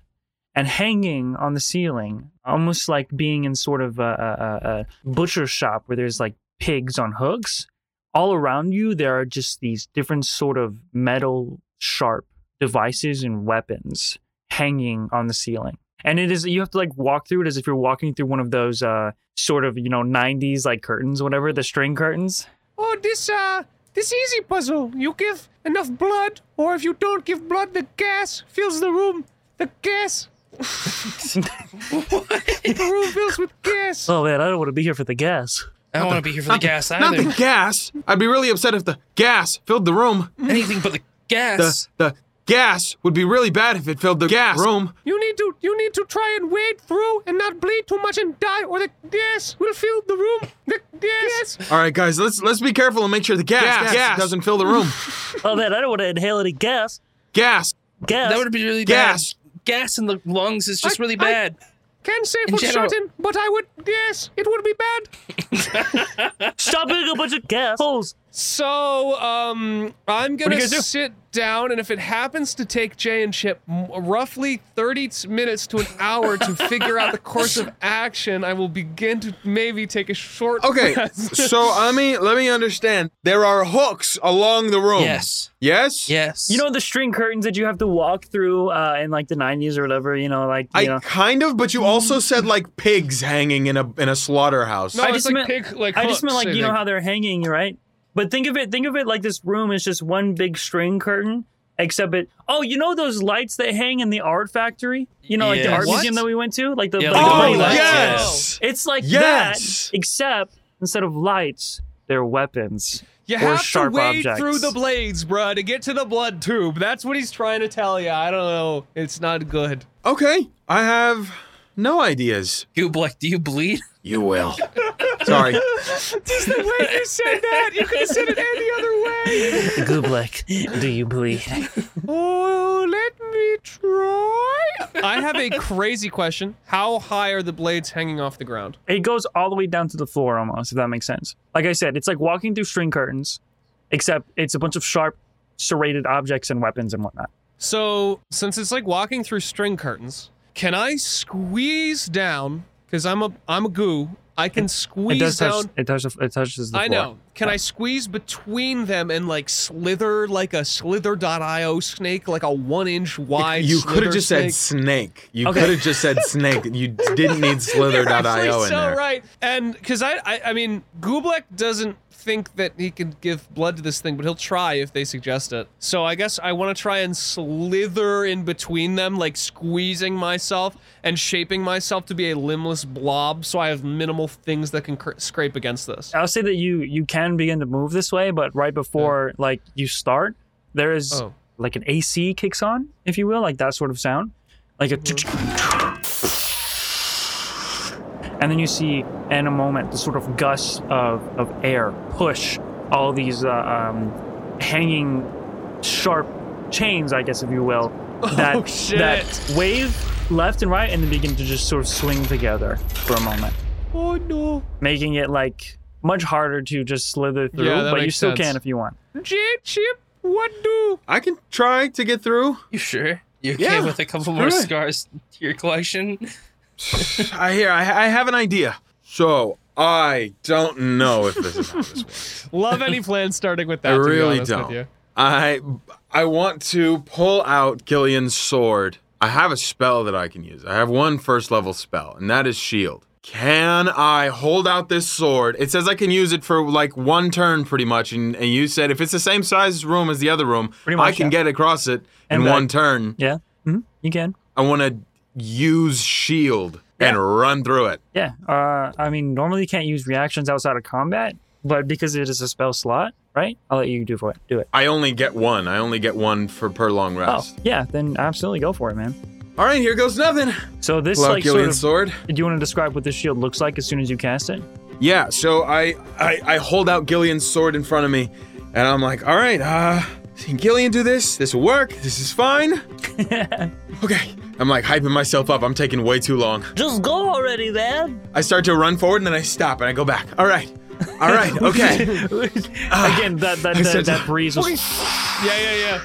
and hanging on the ceiling, almost like being in sort of a, a, a- butcher shop where there's like pigs on hooks. All around you, there are just these different sort of metal sharp devices and weapons hanging on the ceiling. And it is you have to like walk through it as if you're walking through one of those uh sort of, you know, 90s like curtains, whatever, the string curtains.
Oh, this uh, this easy puzzle. You give enough blood, or if you don't give blood, the gas fills the room. The gas. The room fills with gas.
Oh man, I don't want to be here for the gas.
I don't want to be here for the gas either.
not
either.
the gas. I'd be really upset if the gas filled the room.
Anything but the
The
gas.
the gas would be really bad if it filled the gas room.
You need to you need to try and wade through and not bleed too much and die, or the gas will fill the room. The gas.
All right, guys, let's let's be careful and make sure the gas, gas, doesn't fill the room.
Oh man, I don't want to inhale any gas.
gas.
Gas.
that would be really
Gas.
Bad. Gas in the lungs is just
I-
really
I-
bad.
Can't say for
general-
certain, but I would guess it would be bad.
Stop being a bunch of gas holes.
So, um, I'm gonna
do?
sit down, and if it happens to take Jay and Chip m- roughly 30 minutes to an hour to figure out the course of action, I will begin to maybe take a short
Okay,
rest.
so let me let me understand. There are hooks along the room.
Yes.
Yes.
Yes.
You know the string curtains that you have to walk through uh, in like the 90s or whatever, you know, like you
I
know.
kind of, but you also said like pigs hanging in a in a slaughterhouse.
no,
I just
like
meant-
pig, like
I just meant like you know how they're hanging, right? But think of it, think of it like this room is just one big string curtain, except it. Oh, you know those lights that hang in the art factory? You know, like the
Yes.
art
What?
museum that we went to, like the,
Yeah,
like
like
the
oh
pretty lights?
yes.
It's like
Yes.
that, except instead of lights, they're weapons.
You
or
have to
sharp
wade
objects.
through the blades, bruh, to get to the blood tube. That's what he's trying to tell you. I don't know. It's not good.
Okay, I have no ideas.
Goobleck, do you bleed?
You will. Sorry.
Just the way you said that, you could have said it any other way.
Goobleck, do you bleed?
Oh, let me try. I have a crazy question. How high are the blades hanging off the ground?
It goes all the way down to the floor almost, if that makes sense. Like I said, it's like walking through string curtains, except it's a bunch of sharp, serrated objects and weapons and whatnot.
So, since it's like walking through string curtains, can I squeeze down? Because I'm a I'm a goo. I can
It
squeeze
does
down.
touch. It touches. It touches the
I
floor.
know. Can I squeeze between them and like slither like a slither.io snake, like a one inch wide? Snake.
You could have just
snake?
said snake. You
Okay.
could have just said snake. You didn't need
You're
slither.io in
so
there.
right. And because I, I, I mean, Goobleck doesn't think that he can give blood to this thing, but he'll try if they suggest it. So I guess I want to try and slither in between them, like squeezing myself and shaping myself to be a limbless blob, so I have minimal things that can cr- scrape against this.
I'll say that you you can begin to move this way, but right before like you start, there is
Oh.
like an AC kicks on, if you will, like that sort of sound, like a. And then you see in a moment the sort of gusts of, of air push all these uh, um, hanging sharp chains, I guess, if you will, that,
Oh, shit.
that wave left and right and then begin to just sort of swing together for a moment
Oh no.
making it like much harder to just slither through,
Yeah, that
but you still
sense.
can if you want.
J Chip, what do?
I can try to get through.
You sure? You okay
Yeah,
with a couple more
alright.
scars to your collection?
I hear. I, I have an idea. So I don't know if this is how this works.
Love any plans starting with that.
I
to
really
honest
don't.
you.
I I want to pull out Gillian's sword. I have a spell that I can use. I have one first level spell, and that is shield. Can I hold out this sword? It says I can use it for like one turn pretty much, and, and you said if it's the same size room as the other room,
Pretty
I can
yeah.
get across it
And
in
back.
one turn.
Yeah, hmm you can.
I want to use shield and run through it.
Yeah, uh, I mean, normally you can't use reactions outside of combat, but because it is a spell slot, right? I'll let you do for it. Do it.
I only get one. I only get one for per long rest.
Oh, yeah, then absolutely go for it, man.
All right, here goes nothing.
So this
Pull
like sort of.
sword.
Do you want to describe what this shield looks like as soon as you cast it?
Yeah, so I, I I hold out Gillian's sword in front of me, and I'm like, all right, uh, can Gillian do this? This will work. This is fine. okay. I'm like hyping myself up. I'm taking way too long.
Just go already, man.
I start to run forward and then I stop and I go back. All right. All right. Okay.
Again, that that that, that breeze was.
Yeah, yeah, yeah.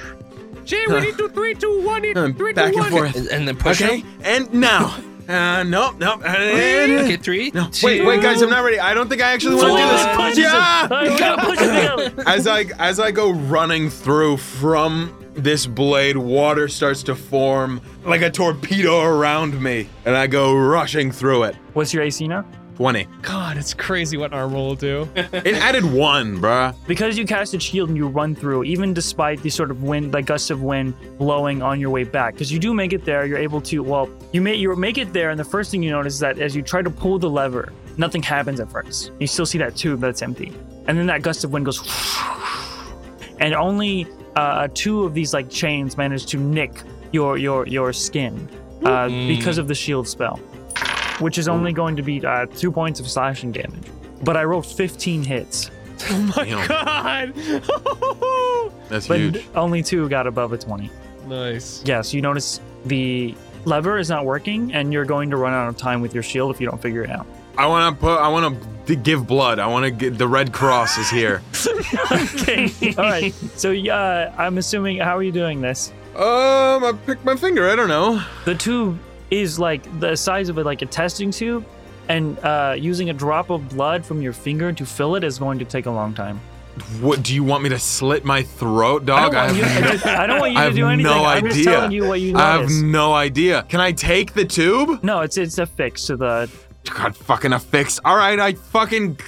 Jay, we need to three, two, one, it.
Um,
Three, two,
back and
one.
forth.
And, and then push
Okay.
him.
And now. Uh, nope, nope. And,
Okay, three.
no,
two,
wait, wait, guys, I'm not ready. I don't think I actually want to do this.
punches him.
Yeah!
All right, we gotta push it together.
as I as I go running through from this blade, water starts to form like a torpedo around me, and I go rushing through it.
What's your AC now?
Twenty.
God, it's crazy what armor will do.
It added one, bruh.
Because you cast a shield and you run through, even despite the sort of wind, like gusts of wind blowing on your way back, because you do make it there, you're able to. Well, you make you make it there, and the first thing you notice is that as you try to pull the lever, nothing happens at first. You still see that tube that's empty, and then that gust of wind goes, and only uh, two of these like chains manage to nick your your your skin uh, because of the shield spell, which is only going to be uh, two points of slashing damage. But I rolled 15 hits.
Oh my Damn,
God.
that's
But
huge.
only two got above a 20.
nice.
Yeah, so you notice the lever is not working, and you're going to run out of time with your shield if you don't figure it out.
I want to put. I want to give blood. I want to get the Red Cross is here.
okay. All right. So, yeah, I'm assuming, how are you doing this?
um, I picked my finger. I don't know.
The tube is like the size of a, like a testing tube, and uh, using a drop of blood from your finger to fill it is going to take a long time.
What do you want me to slit my throat,
I
dog?
don't want you, I just- I don't want you
I
to do anything.
no
I'm just
idea.
telling you what you
I have no idea. Can I take the tube?
No, it's it's affixed to the.
God fucking a fix. All right, I fucking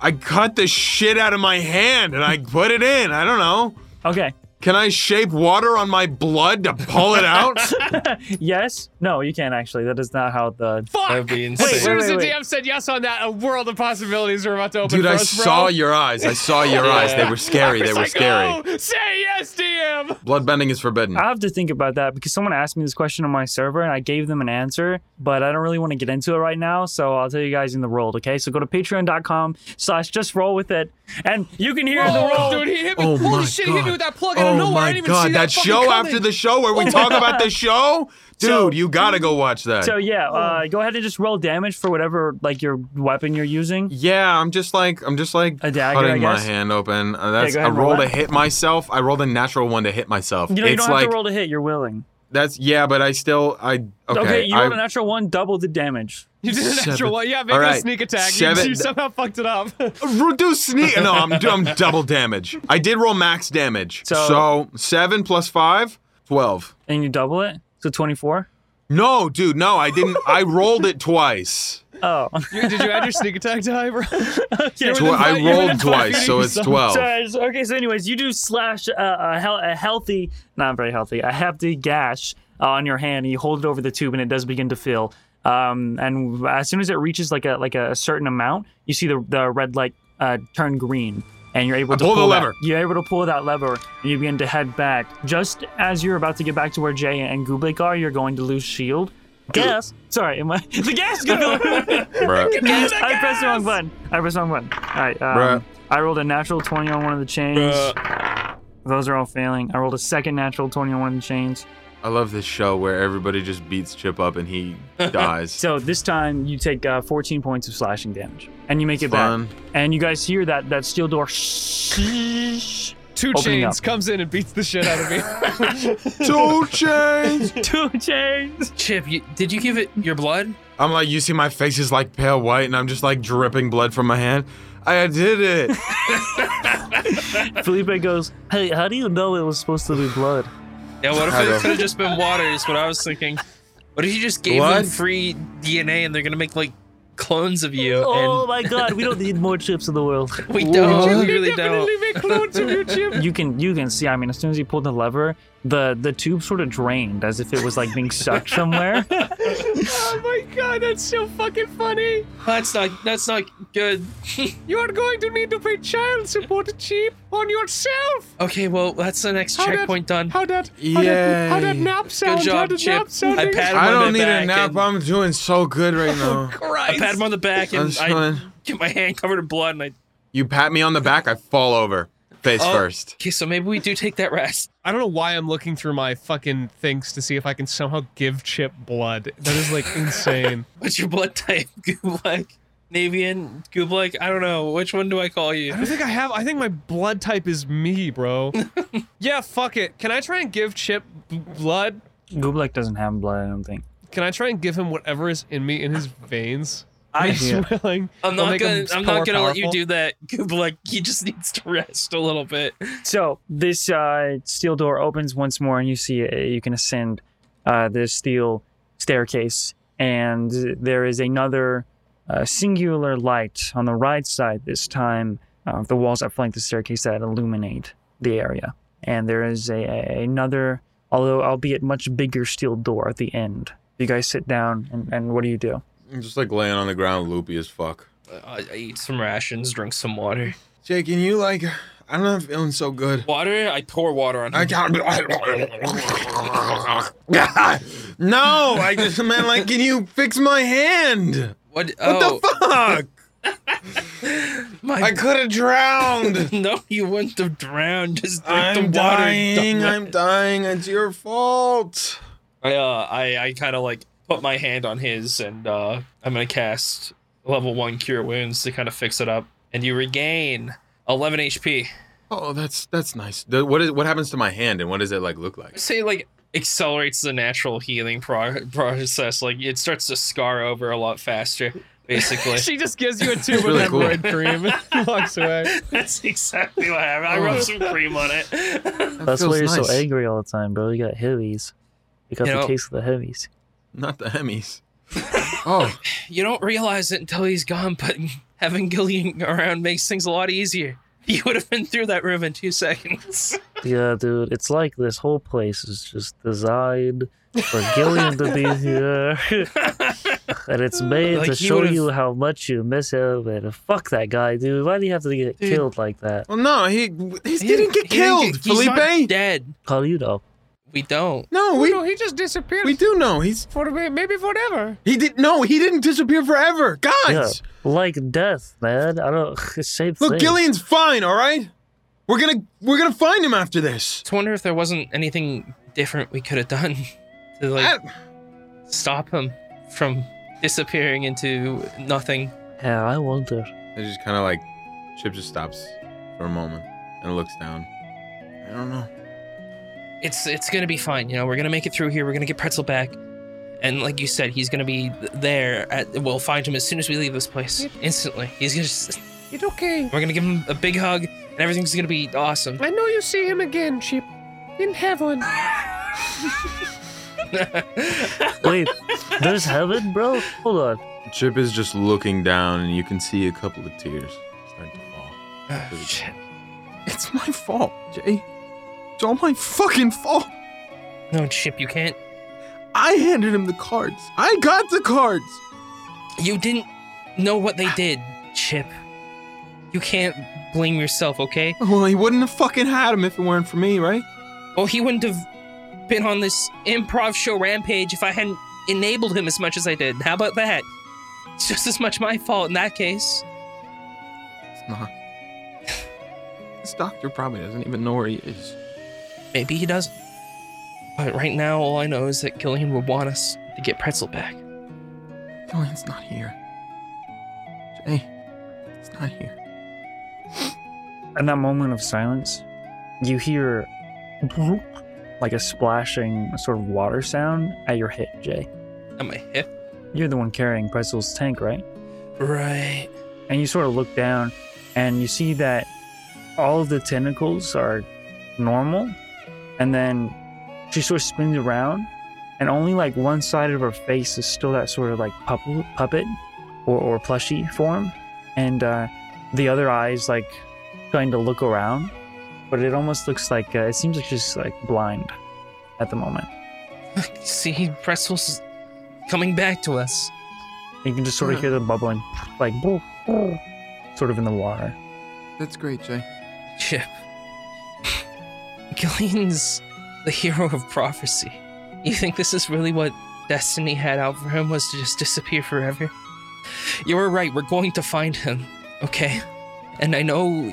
I cut the shit out of my hand and I put it in. I don't know.
Okay.
Can I shape water on my blood to pull it out?
Yes. No, you can't actually. That is not how the.
Fuck.
That'd be
as
insane.
soon as
wait,
the
wait.
DM said yes on that, a world of possibilities are about to open
Dude,
for
I
us, bro.
saw your eyes. I saw your eyes. They were scary. They
It's
were
like,
scary.
Oh, say yes, DM.
Bloodbending is forbidden.
I have to think about that because someone asked me this question on my server and I gave them an answer, but I don't really want to get into it right now. So I'll tell you guys in the world, okay? So go to patreon.com slash just roll with it and you can hear the
Oh,
roll.
dude, he hit me.
Oh
Holy
my
shit, he hit me
God.
with that plug and don't know.
Oh
I
my
didn't even
god,
see
that,
that
show
coming.
after the show where we talk about the show? Dude,
So-
you gotta go watch that.
So yeah, uh, go ahead and just roll damage for whatever like your weapon you're using.
yeah, I'm just like I'm just like
A dagger,
cutting my hand open. Uh, that's
go
I
ahead and roll
rolled a hit myself. I rolled a natural one to hit myself.
You know, you
it's
don't have
like
to roll to hit. You're willing.
That's yeah, but I still I okay.
Okay, you
I,
rolled a natural one, double the damage.
You did an
Seven.
extra one. Yeah, make
All
it a sneak attack. You- You, somehow fucked it up.
Reduce sneak. No, I'm, I'm double damage. I did roll max damage.
So-
So, seven plus five, 12.
And you double it, so 24.
No, dude, no, I didn't. I rolled it twice.
Oh,
You- did you add your sneak attack die, bro?
okay.
Tw- I
five- you were within
rolled twice, so it's 12.
So, okay, so anyways, you do slash uh, a, hel- a healthy, not very healthy, a hefty gash uh, on your hand, and you hold it over the tube, and it does begin to fill. Um, and as soon as it reaches like a like a certain amount, you see the the red light uh, turn green, and you're able
I
to
pull the
that-
lever.
You're able to pull that lever, and you begin to head back. Just as you're about to get back to where Jay and Goobleck are, you're going to lose shield. Gas. Sorry, am I, the gas is going.
Bruh.
I pressed the wrong button. I pressed the wrong button. All right. Um, I rolled a natural 20 on one of the chains. Those are all failing. I rolled a second natural 20 on one of the chains.
I love this show where everybody just beats Chip up and he dies.
So this time you take uh, 14 points of slashing damage, and you make it
Fun.
back. And you guys hear that that steel door. Shh.
Two chains
up.
comes in and beats the shit out of me.
Two chains.
Two chains.
Chip, you, did you give it your blood?
I'm like, you see my face is like pale white and I'm just like dripping blood from my hand. I did it.
Felipe goes, "Hey, how do you know it was supposed to be blood?"
Yeah, what if it could have just been water? Is what I was thinking. What if you just gave
Blood?
them free DNA and they're gonna make like clones of you?
Oh my god, we don't need more chips in the world.
we don't.
What?
We really don't.
Make clones of you, Chip.
You can you can see. I mean, as soon as you pull the lever, the the tube sort of drained as if it was like being sucked somewhere.
Oh my god, that's so fucking funny.
That's not. That's not good.
You are going to need to pay child support cheap on yourself.
Okay, well that's the next
How that-
checkpoint done.
How that? How that, how that nap sound?
Good
how
job,
did
Chip.
nap sound?
I pat him
I
on
don't
the
need
back
a nap.
and-
I'm doing so good right oh, now.
I
Christ.
pat him on the back and I get my hand covered in blood and I.
You pat me on the back, I fall over, face
Oh.
first.
Okay, so maybe we do take that rest.
I don't know why I'm looking through my fucking things to see if I can somehow give Chip blood. That is like insane.
What's your blood type? Goobleck, Navian, Goobleck. I don't know. Which one do I call you?
I don't think I have. I think my blood type is me, bro. yeah, fuck it. Can I try and give Chip b- blood?
Goobleck doesn't have blood, I don't think.
Can I try and give him whatever is in me in his veins?
I-
He's
Yeah.
willing.
I'm not gonna. I'm not gonna let you do that, Goobleck. He just needs to rest a little bit.
So this uh, steel door opens once more, and you see uh, you can ascend uh, this steel staircase, and there is another uh, singular light on the right side. This time, uh, the walls that flank the staircase that illuminate the area, and there is a, a- another, although albeit much bigger, steel door at the end. You guys sit down, and, and what do you do?
I'm just like laying on the ground, loopy as fuck.
I, I eat some rations, drink some water.
Jake, can you like? I don't know. I'm feeling so good.
Water. I pour water on.
I can't. no, I just meant like, can you fix my hand?
What?
What
oh,
the fuck?
my.
I could have drowned.
no, you wouldn't have drowned. Just drink
I'm
the water.
dying. I'm dying. It's your fault.
I uh, I, I kind of like put my hand on his, and uh, I'm gonna cast level one cure wounds to kind of fix it up, and you regain 11 HP.
Oh, that's that's nice. The- What is what happens to my hand and what does it like look like?
Say like accelerates the natural healing pro- process. Like it starts to scar over a lot faster. Basically,
She just gives you a tube
really
of
cool.
hemorrhoid cream and walks away.
that's exactly what happened. I rubbed some cream on it.
That
That's
feels
why you're
nice.
so angry all the time, bro. You got heavies. You got
You
the
know-
case of the heavies.
Not the Hemis. Oh,
you don't realize it until he's gone, but having Gillian around makes things a lot easier. You would have been through that room in two seconds.
Yeah, dude. It's like this whole place is just designed for Gillian to be here, and it's made
Like,
to show
would've-
you how much you miss him. And fuck that guy, dude. Why do you have to get
Dude.
killed like that?
well, no, he he, didn't get
He didn't
killed,
get- he's not
Felipe.
dead.
How do you know?
We don't.
No,
We,
we
no, he just disappeared
we do know. He's
for maybe forever.
he did no, he didn't disappear forever, guys.
Yeah, like death, man. I don't. Same
Look,
thing.
Gillian's fine, all right. We're gonna we're gonna find him after this.
Just wonder if there wasn't anything different we could have done to like
I-
stop him from disappearing into nothing.
Yeah, I wonder.
It just kind of like Chip just stops for a moment and looks down. I don't know.
It's it's gonna be fine. You know, we're gonna make it through here. We're gonna get Pretzel back, and like you said, he's gonna be there. At we'll find him as soon as we leave this place. Instantly, he's gonna. Just,
It's okay.
we're gonna give him a big hug, and everything's gonna be awesome.
I know you see him again, Chip. In heaven.
Wait, there's heaven, bro? Hold on.
Chip is just looking down, and you can see a couple of tears starting to fall.
Oh, shit.
It's my fault, Jay. It's all my fucking fault.
No, Chip, you can't.
I handed him the cards. I got the cards.
You didn't know what they did, Chip. You can't blame yourself, okay?
Well, he wouldn't have fucking had him if it weren't for me, right?
Well, he wouldn't have been on this improv show rampage if I hadn't enabled him as much as I did. How about that? It's just as much my fault in that case.
It's not. this doctor probably doesn't even know where he is.
Maybe he doesn't. But right now, all I know is that Gillian would want us to get Pretzel back.
Gillian's not here. Jay, it's not here.
In that moment of silence, you hear like a splashing sort of water sound at your hip, Jay.
Am I hip?
You're the one carrying Pretzel's tank, right?
Right.
And you sort of look down and you see that all of the tentacles are normal. And then she sort of spins around and only like one side of her face is still that sort of like puppet, puppet or, or plushy form. And uh, the other eye's like trying to look around. But it almost looks like uh, it seems like she's like blind at the moment.
See, Pretzel's coming back to us.
You can just sort of hear the bubbling, like sort of in the water.
That's great, Jay.
Chip. Gillian's the hero of prophecy. You think this is really what destiny had out for him was to just disappear forever? You were right, we're going to find him, okay? And I know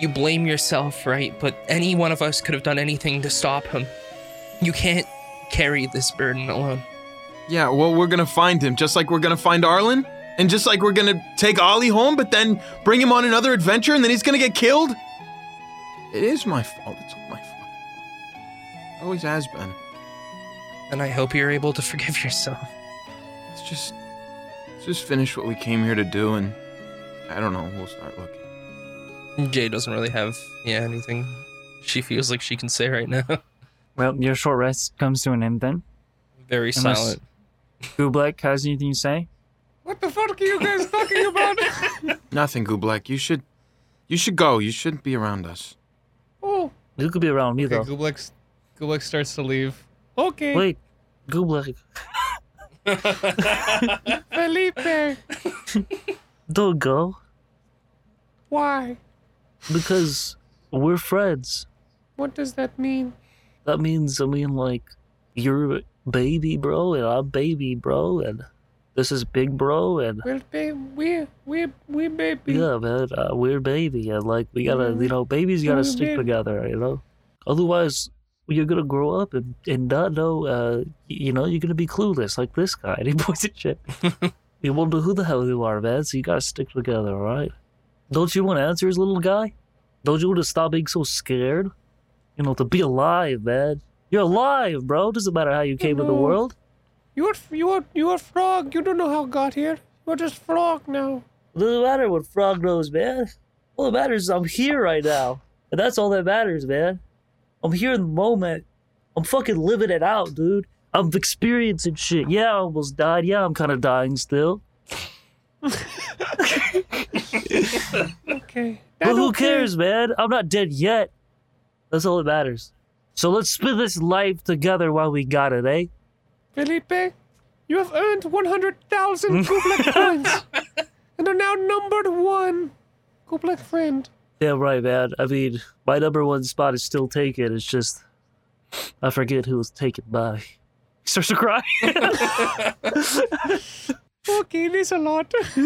you blame yourself, right? But any one of us could have done anything to stop him. You can't carry this burden alone.
Yeah, well, we're gonna find him, just like we're gonna find Arlen, and just like we're gonna take Ollie home, but then bring him on another adventure, and then he's gonna get killed. It is my fault. It's all my. Always has been.
And I hope you're able to forgive yourself.
Let's just, let's just finish what we came here to do, and I don't know. We'll start looking.
Jay doesn't really have, yeah, anything she feels like she can say right now.
Well, your short rest comes to an end then.
Very
Unless-
silent.
Goobleck has anything to say?
What the fuck are you guys talking about?
Nothing, Goobleck. You should, you should go. You shouldn't be around us.
oh.
You could be around me
Okay,
though.
Goobleck, Goobleck starts to leave. Okay.
Wait, Goobleck,
Felipe.
don't go
Why?
because we're friends.
What does that mean?
That means I mean like you're baby bro and I'm baby bro and this is big bro and
we're babe, we're we, we, baby.
yeah man uh, we're baby and like we gotta you know babies gotta
We're
stick
baby.
together you know otherwise you're gonna grow up and, and not know uh you know you're gonna be clueless like this guy. And he points at shit. You wonder who the hell you are man so you gotta stick together all right? Don't you want answers little guy? Don't you want to stop being so scared? You know to be alive man. You're alive bro. Doesn't matter how you came in the world.
You're, you're, you're a frog. You don't know how I got here. You're just frog now.
doesn't matter what frog knows man. All that matters is i'm here right now. And that's all that matters man i'm here in the moment i'm fucking living it out dude i'm experiencing shit yeah i almost died yeah i'm kind of dying still
Okay.
But who cares, man? I'm not dead yet. That's all that matters. So let's spend this life together while we got it, eh?
Felipe, you have earned 100,000 Goobleck points and are now numbered one. Goobleck friend.
Yeah, right, man. I mean, my number one spot is still taken. It's just I forget who was taken by. He starts to cry.
Oh, okay, this a lot.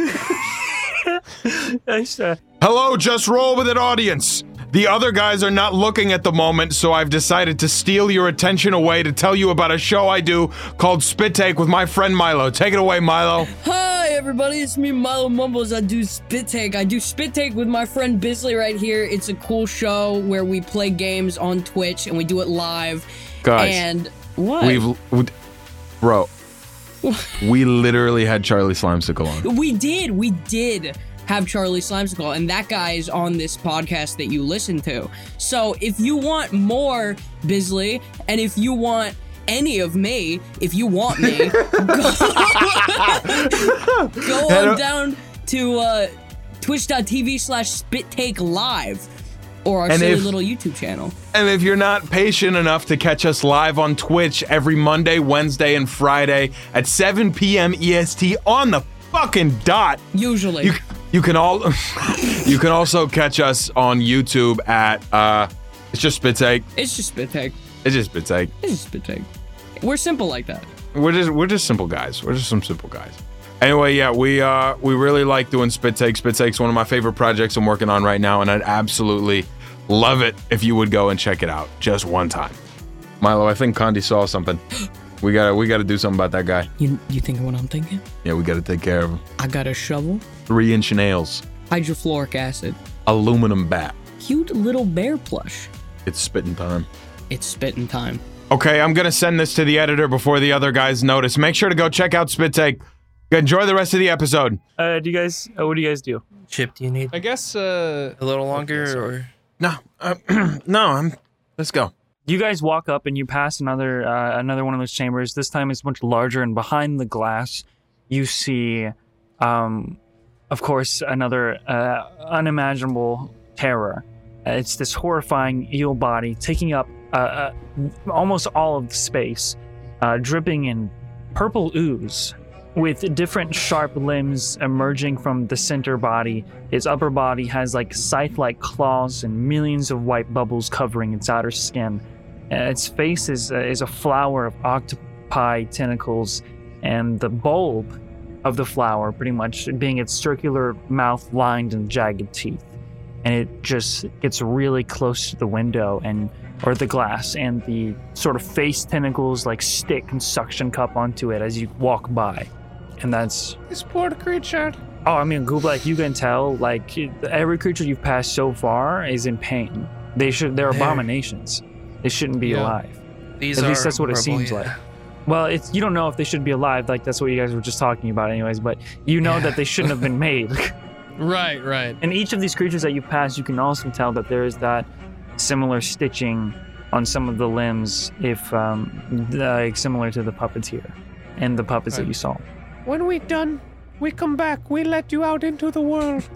Hello, just roll with it, audience. The other guys are not looking at the moment, so I've decided to steal your attention away to tell you about a show I do called Spit Take with my friend Milo. Take it away, Milo.
Hi everybody, it's me Milo Mumbles. I do Spit Take. I do Spit Take with my friend Bisley right here. It's a cool show where we play games on Twitch and we do it live.
Guys,
and what?
we've, we, bro, we literally had Charlie Slimesicle on.
We did. We did have Charlie Slimesicle, and that guy is on this podcast that you listen to. So if you want more Bisley, and if you want any of me, if you want me, go, go on down to uh, twitch.tv slash spit take live or our
And
silly
if-
little YouTube channel.
And if you're not patient enough to catch us live on Twitch every Monday, Wednesday, and Friday at 7 p.m. EST on the fucking dot,
Usually.
you you can all you can also catch us on YouTube at uh it's just Spit Take.
it's just spit take.
It's just Spit Take.
It's just spit take. We're simple like that.
We're just we're just simple guys. We're just some simple guys. Anyway, yeah, we uh we really like doing Spit Take. Spit Take's one of my favorite projects I'm working on right now, and I'd absolutely love it if you would go and check it out just one time. Milo, I think Condi saw something. We gotta we gotta do something about that guy.
You you think what I'm thinking?
Yeah, we gotta take care of him.
I got a shovel,
Three inch nails,
hydrofluoric acid,
aluminum bat.
cute little bear plush.
It's spitting time.
It's spitting time.
Okay, I'm gonna send this to the editor before the other guys notice. Make sure to go check out Spit Take. Enjoy the rest of the episode.
Uh, do you guys? Uh, what do you guys do?
Chip, do you need
I guess uh
a little longer or?
No, uh, no, I'm. Let's go.
You guys walk up and you pass another uh, another one of those chambers. This time it's much larger, and behind the glass, you see, um, of course, another uh, unimaginable terror. It's this horrifying eel body taking up uh, uh, almost all of the space, uh, dripping in purple ooze, with different sharp limbs emerging from the center body. Its upper body has like scythe-like claws and millions of white bubbles covering its outer skin. Uh, its face is uh, is a flower of octopi tentacles, and the bulb of the flower, pretty much being its circular mouth lined and jagged teeth. And it just gets really close to the window and or the glass, and the sort of face tentacles like stick and suction cup onto it as you walk by. And that's
this poor creature.
Oh, I mean, Google, like you can tell, like every creature you've passed so far is in pain. They should, they're
They're-
abominations. They shouldn't be
Yeah.
alive.
These
At least that's what it seems
yeah.
like. Well, it's you don't know if they should be alive. Like that's what you guys were just talking about, anyways. But you know
Yeah.
that they shouldn't have been made.
Right, right.
and each of these creatures that you pass, you can also tell that there is that similar stitching on some of the limbs, if um, like similar to the puppets here and the puppets that you saw.
When we're done, we come back. We let you out into the world.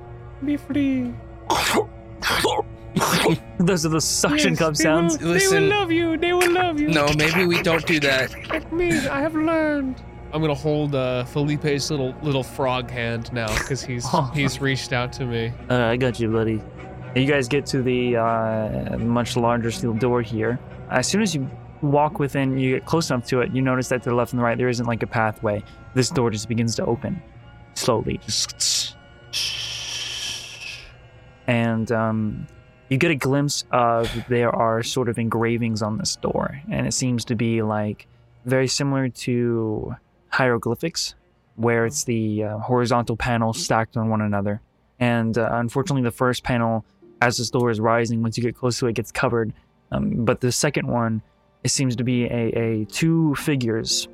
Be free.
Those are the suction
Yes,
cup
they
sounds.
Will, they will love you. They will love you.
No, maybe we don't do that.
Like me, I have learned. I'm gonna hold uh, Felipe's little little frog hand now because he's
Oh.
he's reached out to me.
Uh, I got you, buddy. You guys get to the uh, much larger steel door here. As soon as you walk within, you get close enough to it, you notice that to the left and the right, there isn't like a pathway. This door just begins to open slowly. And um, you get a glimpse of there are sort of engravings on this door, and it seems to be like very similar to hieroglyphics, where it's the uh, horizontal panels stacked on one another. And uh, unfortunately, the first panel, as this door is rising, once you get close to it, gets covered. Um, but the second one, it seems to be a, a two figures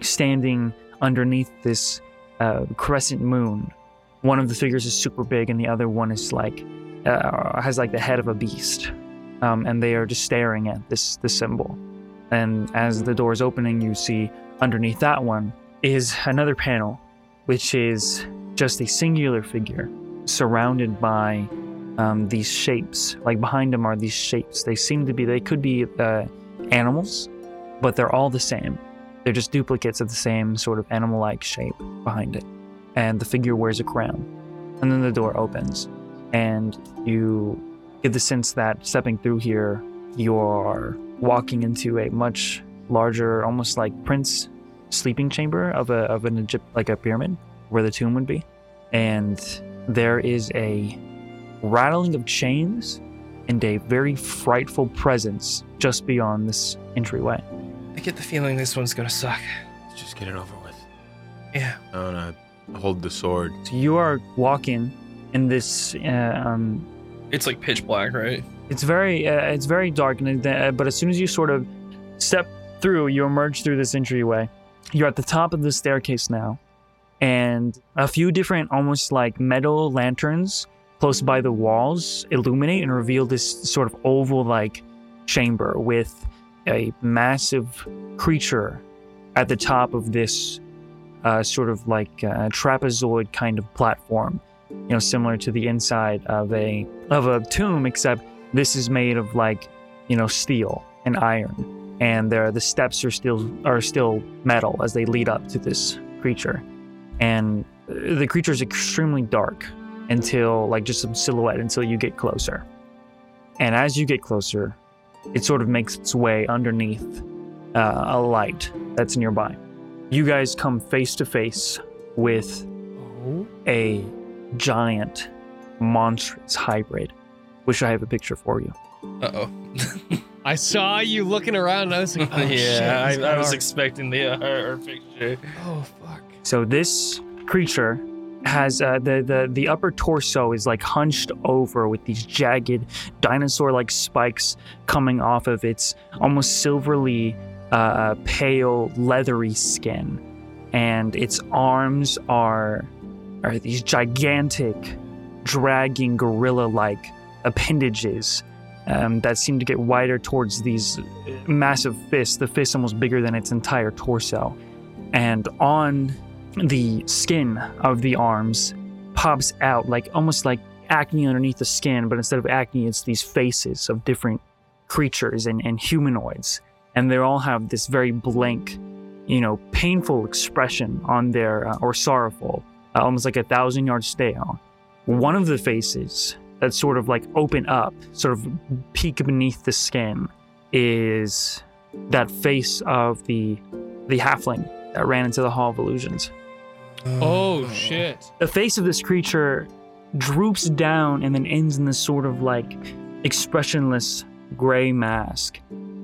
standing underneath this uh, crescent moon. One of the figures is super big, and the other one is like uh, has like the head of a beast. Um, and they are just staring at this this symbol. And as the door is opening, you see underneath that one is another panel, which is just a singular figure surrounded by um, these shapes. Like behind them are these shapes. They seem to be, they could be uh, animals, but they're all the same. They're just duplicates of the same sort of animal like shape behind it. And the figure wears a crown. And then the door opens, and you get the sense that stepping through here, you're walking into a much larger, almost like prince sleeping chamber of a of an Egypt like a pyramid where the tomb would be. And there is a rattling of chains and a very frightful presence just beyond this entryway.
I get the feeling this one's gonna suck.
Let's just get it over with.
Yeah.
I wanna hold the sword.
So you are walking in this. Uh, um,
It's like pitch black, right?
it's very, uh, it's very dark, and uh, but as soon as you sort of step through, you emerge through this entryway. You're at the top of the staircase now, and a few different, almost like metal lanterns close by the walls illuminate and reveal this sort of oval-like chamber with a massive creature at the top of this uh, sort of like uh, trapezoid kind of platform, you know, similar to the inside of a of a tomb, except this is made of like, you know, steel and iron, and there the steps are still are still metal as they lead up to this creature, and uh, the creature is extremely dark until like just some silhouette until you get closer, and as you get closer, it sort of makes its way underneath uh, a light that's nearby. You guys come face to face with a giant, monstrous hybrid, which I have a picture for you.
Uh oh.
I saw you looking around and I was like, oh,
yeah,
he's
I, I was expecting the uh, picture.
Oh, fuck.
So this creature has uh, the the the upper torso is like hunched over with these jagged dinosaur-like spikes coming off of its almost silverly uh, pale leathery skin, and its arms are are these gigantic, dragging gorilla-like appendages um, that seem to get wider towards these massive fists. The fist almost bigger than its entire torso, and on the skin of the arms pops out like almost like acne underneath the skin, but instead of acne, it's these faces of different creatures and, and humanoids. And they all have this very blank, you know, painful expression on their, uh, or sorrowful, uh, almost like a thousand yard stare. One of the faces that sort of like open up, sort of peek beneath the skin, is that face of the the halfling that ran into the Hall of Illusions.
Oh, shit.
The face of this creature droops down and then ends in this sort of like expressionless gray mask.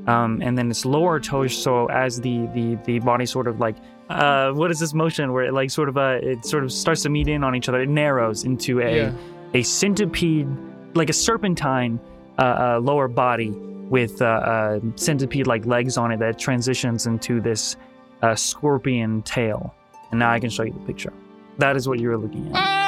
Um, and then its lower torso, as the the the body sort of like uh, what is this motion where it like sort of uh, it sort of starts to meet in on each other. It narrows into a
Yeah.
a centipede, like a serpentine uh, uh, lower body with uh, uh, centipede like legs on it that transitions into this uh, scorpion tail. And now I can show you the picture. That is what you were looking at.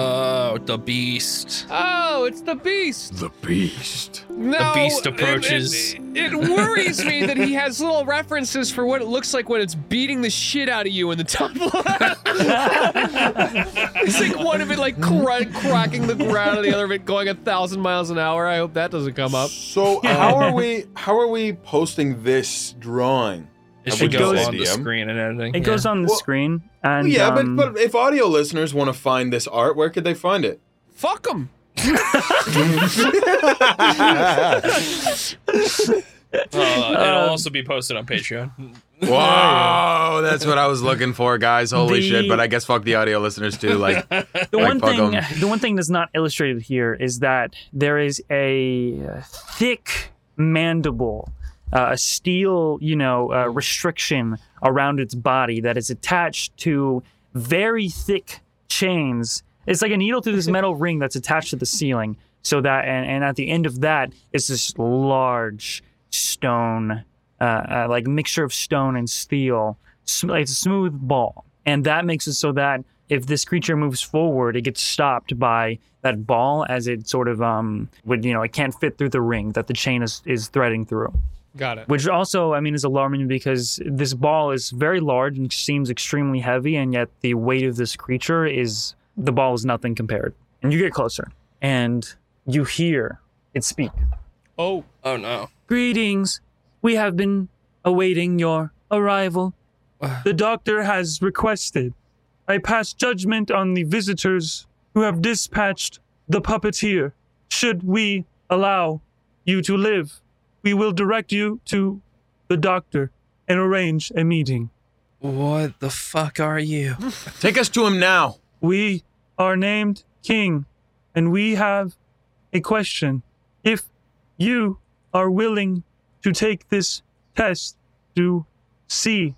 Oh, the beast.
oh, it's the beast.
The beast.
No,
beast approaches.
It, it worries me that he has little references for what it looks like when it's beating the shit out of you in the top left. it's like one of it like cra- cracking the ground, and the other of it going a thousand miles an hour. I hope that doesn't come up.
So how are we? How are we posting this drawing?
It
Have
should go on the screen and editing.
It goes on the
Well-
screen, and
yeah,
um,
but but if audio listeners want to find this art, where could they find it?
Fuck them.
Uh, it'll also be posted on Patreon.
Whoa, that's what I was looking for, guys. Holy
The-
shit! But I guess fuck the audio listeners too. Like,
the
like,
one
fuck
thing
'em.
the one thing that's not illustrated here is that there is a thick mandible, uh, a steel, you know, uh, restriction around its body that is attached to very thick chains. It's like a needle through this metal ring that's attached to the ceiling. So that and, and at the end of that is this large stone, uh, uh, like mixture of stone and steel. Sm- It's a smooth ball, and that makes it so that if this creature moves forward, it gets stopped by that ball as it sort of um would you know it can't fit through the ring that the chain is is threading through.
Got it.
Which also, I mean, is alarming because this ball is very large and seems extremely heavy, and yet the weight of this creature is the ball is nothing compared. And you get closer, and you hear it speak.
Oh,
Oh no.
Greetings. We have been awaiting your arrival. The doctor has requested I pass judgment on the visitors who have dispatched the puppeteer. Should we allow you to live, we will direct you to the doctor and arrange a meeting.
What the fuck are you?
take us to him now.
We are named King, and we have a question. if you are willing to take this test to see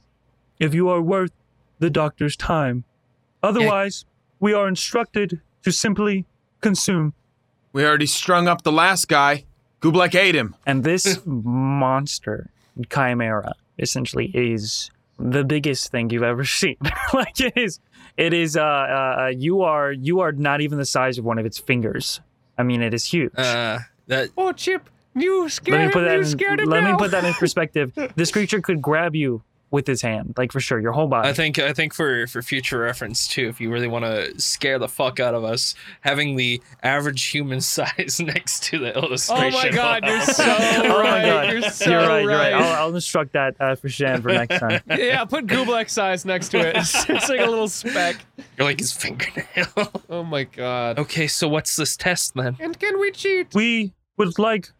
if you are worth the doctor's time. Otherwise, we are instructed to simply consume.
We already strung up the last guy. Goobleck ate him.
And this monster, Chimera, essentially is the biggest thing you've ever seen. like it is, it is. Uh, uh, you are you are not even the size of one of its fingers. I mean, it is huge.
Uh, that
Oh, Chip, you scared
let me put that.
you
In,
scared him
let me put that in perspective. This creature could grab you with his hand, like for sure, your whole body.
I think I think for for future reference too, if you really want to scare the fuck out of us, having the average human size next to the illustration.
Oh
illustration.
my God, you're so
Oh my
right.
God.
You're so
you're right. You're right.
right.
I'll, I'll instruct that uh, for Shan for next time.
yeah, put Goobleck size next to it. It's, it's like a little speck.
You're like his fingernail.
Oh my God.
okay, so what's this test then?
And can we cheat?
We would like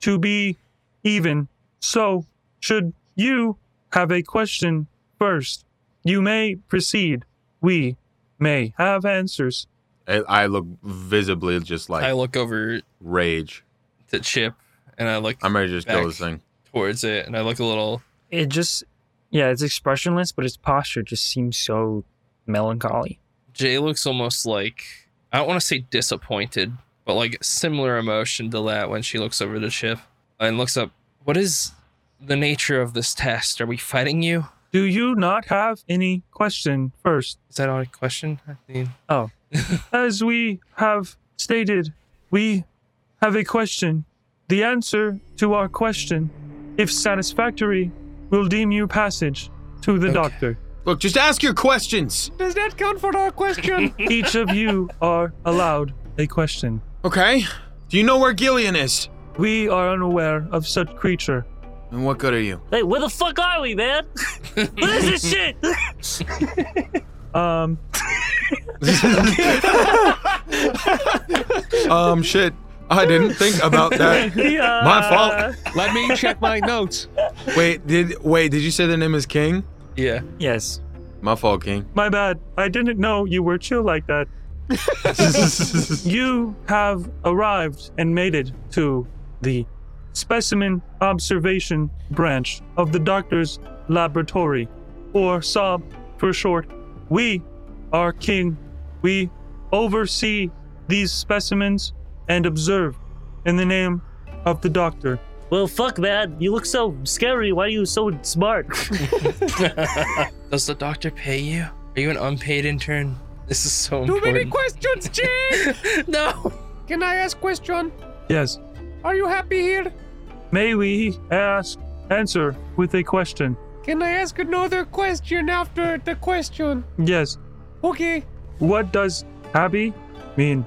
to be even. So, should you have a question first, you may proceed. We may have answers.
I, I look visibly just like
I look over
rage.
to Chip and I look
I'm ready to just kill this thing.
towards it and I look a little.
It just, yeah, it's expressionless, but its posture just seems so melancholy.
Jay looks almost like I don't want to say disappointed, but like similar emotion to that when she looks over to Chip and looks up. What is the nature of this test? Are we fighting you?
Do you not have any question first?
Is that all a question? I mean, Oh.
As we have stated, we have a question. The answer to our question, if satisfactory, will deem you passage to the
Okay.
doctor.
Look, just ask your questions.
Does that count for our question?
Each of you are allowed a question.
Okay. Do you know where Gillian is?
We are unaware of such creature.
And what good are you?
Hey, where the fuck are we, man? what is this shit?
Um,
Um, shit. I didn't think about that.
yeah,
My fault.
Let me check my notes.
Wait, did wait? Did you say the name is King?
yeah.
Yes,
My fault, King.
my bad. I didn't know you were chill like that. You have arrived and made it to the specimen observation branch of the doctor's laboratory, or SOB for short. We are king. We oversee these specimens and observe in the name of the doctor.
Well, fuck, man. You look so scary. Why are you so smart?
Does the doctor pay you? Are you an unpaid intern? This is so
Too many questions, Jay.
no.
Can I ask question?
Yes.
Are you happy here?
May we ask, answer with a question?
Can I ask another question after the question?
Yes.
Okay.
What does happy mean?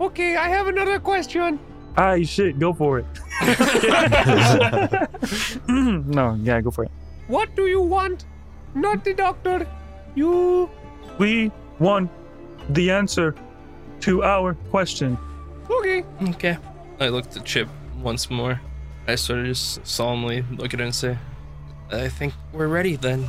Okay, I have another question.
Ah, shit, go for it. no, yeah, go for it.
What do you want? Not the doctor. You.
We want the answer to our question.
Okay.
Okay. I looked at Chip once more. I sort of just solemnly look at it and say, I think we're ready then.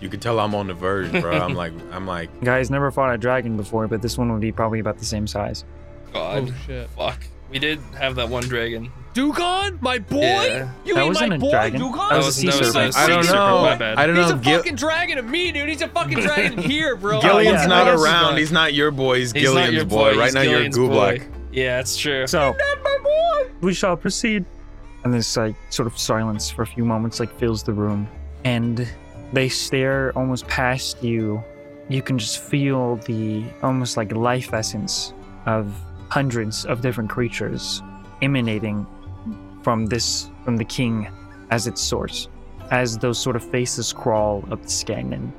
You can tell I'm on the verge, bro. I'm like, I'm like,
Guys never fought a dragon before, but this one would be probably about the same size.
God.
Oh shit.
Fuck. We did have that one dragon.
Dugon, my boy.
Yeah.
You
That
mean
wasn't
my
a
boy,
dragon.
Dugon?
That was a
That
sea
was- that
serpent.
was
I don't know.
My bad.
I don't
He's
know.
a
Gil-
fucking dragon to me, dude. He's a fucking dragon here, bro.
Gillian's oh,
yeah,
not
I guess he's
around. He's not your boy. He's,
He's not
Gillian's
your
boy.
boy.
Right
he's
now, you're
Gillian's boy. Yeah, it's true.
So
my boy.
we shall proceed. And this like sort of silence for a few moments like fills the room. And they stare almost past you. You can just feel the almost like life essence of hundreds of different creatures emanating from this from the king as its source. As those sort of faces crawl up the skin and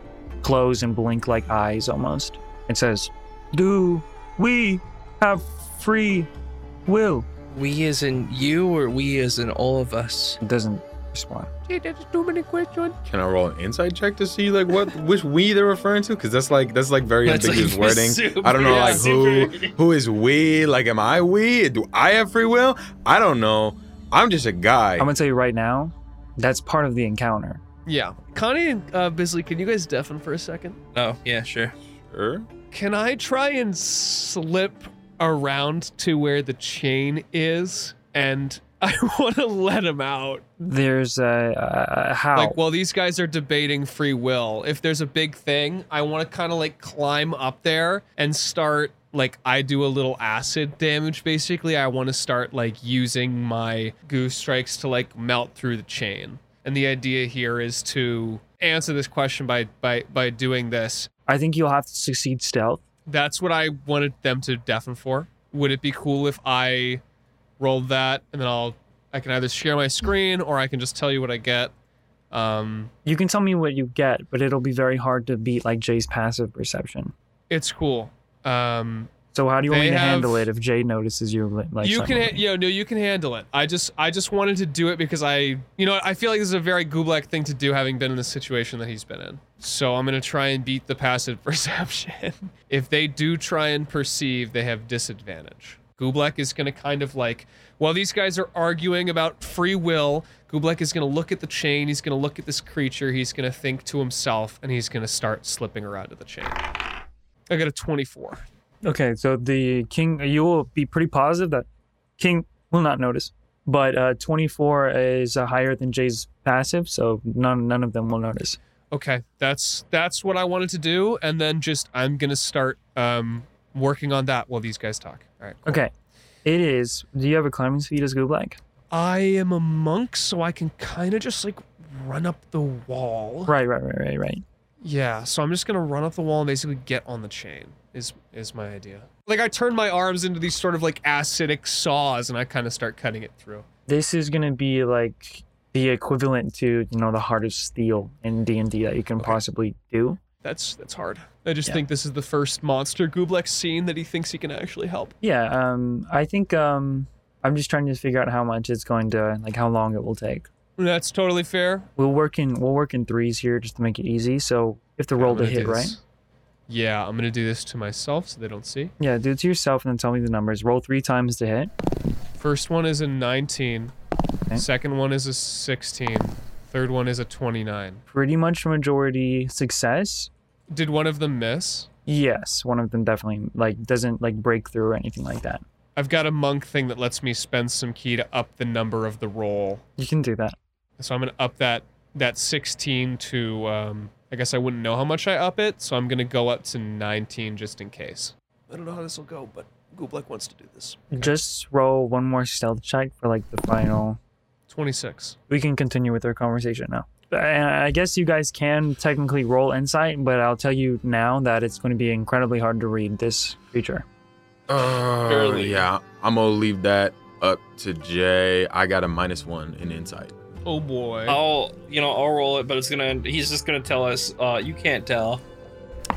close and blink like eyes almost. It says, Do we have free will?
We as in you or we as in all of us?
It doesn't respond.
Gee, that's too many questions.
Can I roll an insight check to see like what which we they're referring to? Because that's like that's like very
That's, like,
ambiguous wording.
super-
I don't know
yeah,
like who
super-
who is we? Like am I we? Do I have free will? I don't know. I'm just a guy.
I'm gonna tell you right now, that's part of the encounter.
Yeah. Connie and uh, Bisley, can you guys deafen for a second?
Oh, yeah, sure.
Sure.
Can I try and slip around to where the chain is and I want to let him out.
There's a uh, how.
Like, while these guys are debating free will, if there's a big thing, I want to kind of like climb up there and start. Like, I do a little acid damage basically. I want to start like using my goose strikes to like melt through the chain. And the idea here is to answer this question by by by doing this.
I think you'll have to succeed stealth.
That's what I wanted them to deafen for. Would it be cool if I rolled that and then I'll I can either share my screen or I can just tell you what I get. Um,
You can tell me what you get, but it'll be very hard to beat like Jay's passive perception.
it's cool. Um,
So how do you want me to handle it if Jay notices you? Like
you can, ha- you know, no, you can handle it. I just, I just wanted to do it because I, you know, I feel like this is a very Goobleck thing to do, having been in the situation that he's been in. So I'm gonna try and beat the passive perception. if they do try and perceive, they have disadvantage. Goobleck is gonna kind of like, while these guys are arguing about free will, Goobleck is gonna look at the chain. He's gonna look at this creature. He's gonna think to himself, and he's gonna start slipping around to the chain. I got a 24.
Okay, so the king, you will be pretty positive that king will not notice, but uh, 24 is uh, higher than Jay's passive, so none none of them will notice.
Okay, that's that's what I wanted to do, and then just I'm gonna start um working on that while these guys talk. All right. cool.
Okay, it is. Do you have a climbing speed as Goobleck?
I am a monk, so I can kind of just like run up the wall.
Right, right, right, right, right.
Yeah, so I'm just gonna run up the wall and basically get on the chain. Is is my idea. Like I turn my arms into these sort of like acidic saws, and I kind of start cutting it through.
This is gonna be like the equivalent to you know the heart of steel in D and D that you can
Okay.
possibly do.
That's that's hard. I just
Yeah.
think this is the first monster Goobleck's scene that he thinks he can actually help.
Yeah, um, I think um, I'm just trying to figure out how much it's going to like how long it will take.
That's totally fair.
We'll work in we'll work in threes here just to make it easy. So if the roll to hit,
do
right?
Yeah, I'm gonna do this to myself so they don't see.
Yeah, do it to yourself and then tell me the numbers. Roll three times to hit.
First one is a 19.
Okay.
Second one is a 16. Third one is a 29.
Pretty much majority success.
Did one of them miss?
Yes, one of them definitely like doesn't like break through or anything like that.
I've got a monk thing that lets me spend some ki to up the number of the roll.
You can do that.
So I'm gonna up that that 16 to um I guess I wouldn't know how much I up it, so I'm gonna go up to 19 just in case. I don't know how this will go, but Goobleck wants to do this.
Just roll one more stealth check for like the final.
26.
We can continue with our conversation now. I guess you guys can technically roll insight, but I'll tell you now that it's going to be incredibly hard to read this creature.
Uh,
Barely.
yeah, I'm gonna leave that up to Jay. I got a minus one in insight.
Oh boy.
I'll, you know, I'll roll it, but it's gonna. He's just gonna tell us. Uh, you can't tell.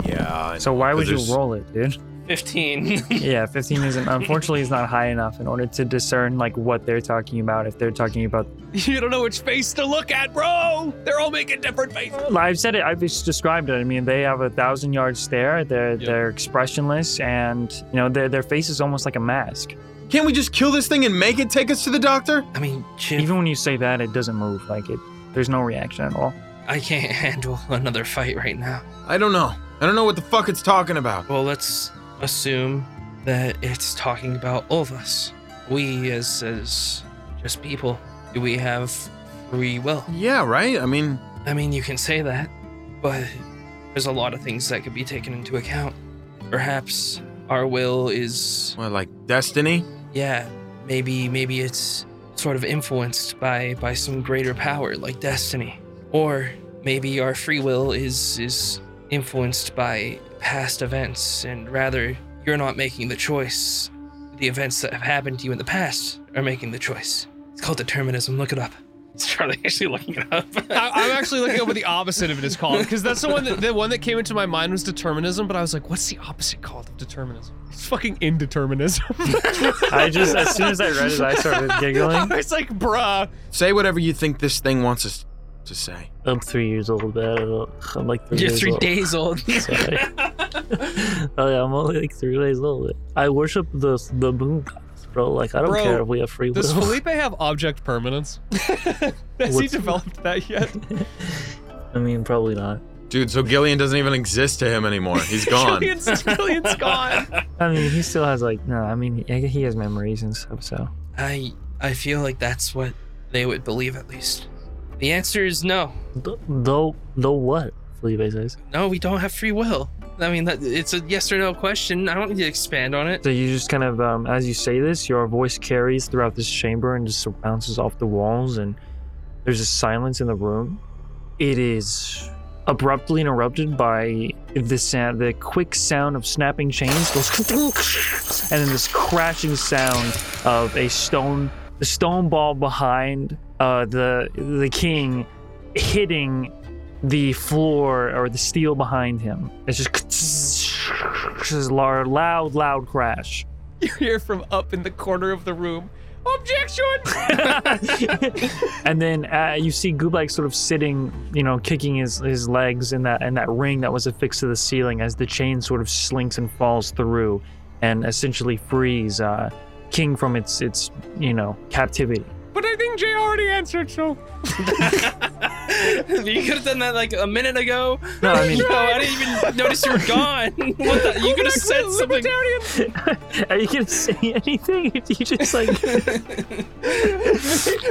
Yeah. I
So
know,
why
'cause
would you roll it, dude?
Fifteen.
Yeah, 15 isn't unfortunately is not high enough in order to discern like what they're talking about. If they're talking about,
You don't know which face to look at, bro. They're all making different faces.
I've said it. I've just described it. I mean, they have a thousand yard stare. They're
Yep.
they're expressionless, and you know their their face is almost like a mask.
Can't we just kill this thing and make it take us to the doctor?
I mean, Chip,
Even when you say that, it doesn't move. Like it, there's no reaction at all.
I can't handle another fight right now.
I don't know. I don't know what the fuck it's talking about.
Well, let's assume that it's talking about all of us. We, as as just people, do we have free will?
Yeah, right. I mean,
I mean, you can say that, but there's a lot of things that could be taken into account. Perhaps our will is,
what, like destiny?
Yeah, maybe maybe it's sort of influenced by by some greater power like destiny, or maybe our free will is is influenced by past events, and rather you're not making the choice. The events that have happened to you in the past are making the choice. It's called determinism. Look it up. It's Charlie actually looking it up.
I, I'm actually looking up what the opposite of it is called because that's the one that the one that came into my mind was determinism, but I was like, what's the opposite called of determinism? It's fucking indeterminism.
I just as soon as I read it, I started giggling.
I was like, bruh.
Say whatever you think this thing wants us to say.
I'm three years old, man. I don't- I'm like 3
You're
years
three
old.
days old.
Sorry. oh yeah, I'm only like three days old. I worship the the moon goddess, bro. Like I don't
Bro,
care if we have free will.
Does Felipe have object permanence? Has he developed that yet?
I mean, probably not.
Dude, so Gillian doesn't even exist to him anymore. He's gone.
Gillian's, Gillian's gone.
I mean, he still has like no. I mean, he, he has memories and stuff. So
I I feel like that's what they would believe at least. The answer is no.
Th- Though, though what? Felipe says.
No, we don't have free will. I mean, that, it's a yes or no question. I don't need to expand on it.
So you just kind of, um, as you say this, your voice carries throughout this chamber and just bounces off the walls, and there's a silence in the room. It is abruptly interrupted by the sound, the quick sound of snapping chains goes, and then this crashing sound of a stone, the stone ball behind uh, the the king hitting the floor or the steel behind him. It's just, a loud, loud, loud crash.
You hear from up in the corner of the room. Objection!
and then uh, you see Goobleck sort of sitting, you know, kicking his, his legs in that in that ring that was affixed to the ceiling as the chain sort of slinks and falls through, and essentially frees uh, King from its its you know captivity.
But I think Jay already answered, so.
you could have done that like a minute ago.
No, I mean,
No, I didn't even notice you were gone. What the? You could have said something.
Are you gonna say anything? If you just like,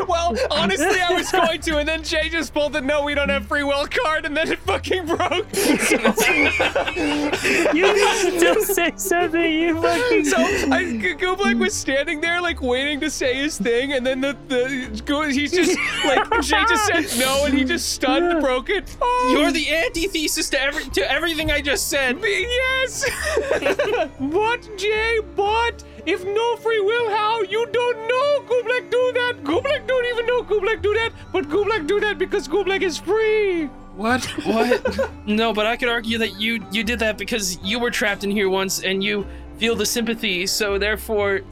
well, honestly, I was going to, and then Jay just pulled the no, we don't have free will card, and then it fucking broke.
You can still say something. You fucking.
So I, G- Goobleck was standing there, like waiting to say his thing, and then the the Go- he's just like Jay just said no, and he just stunned, broke it. Oh,
You're the antithesis to every to everything I just said.
yes. but Jay, but if no free will, how you don't know Goobleck do that? Goobleck don't even know Goobleck do that, but Goobleck do that because Goobleck is free.
What? What? no, but I could argue that you you did that because you were trapped in here once and you feel the sympathy. So therefore,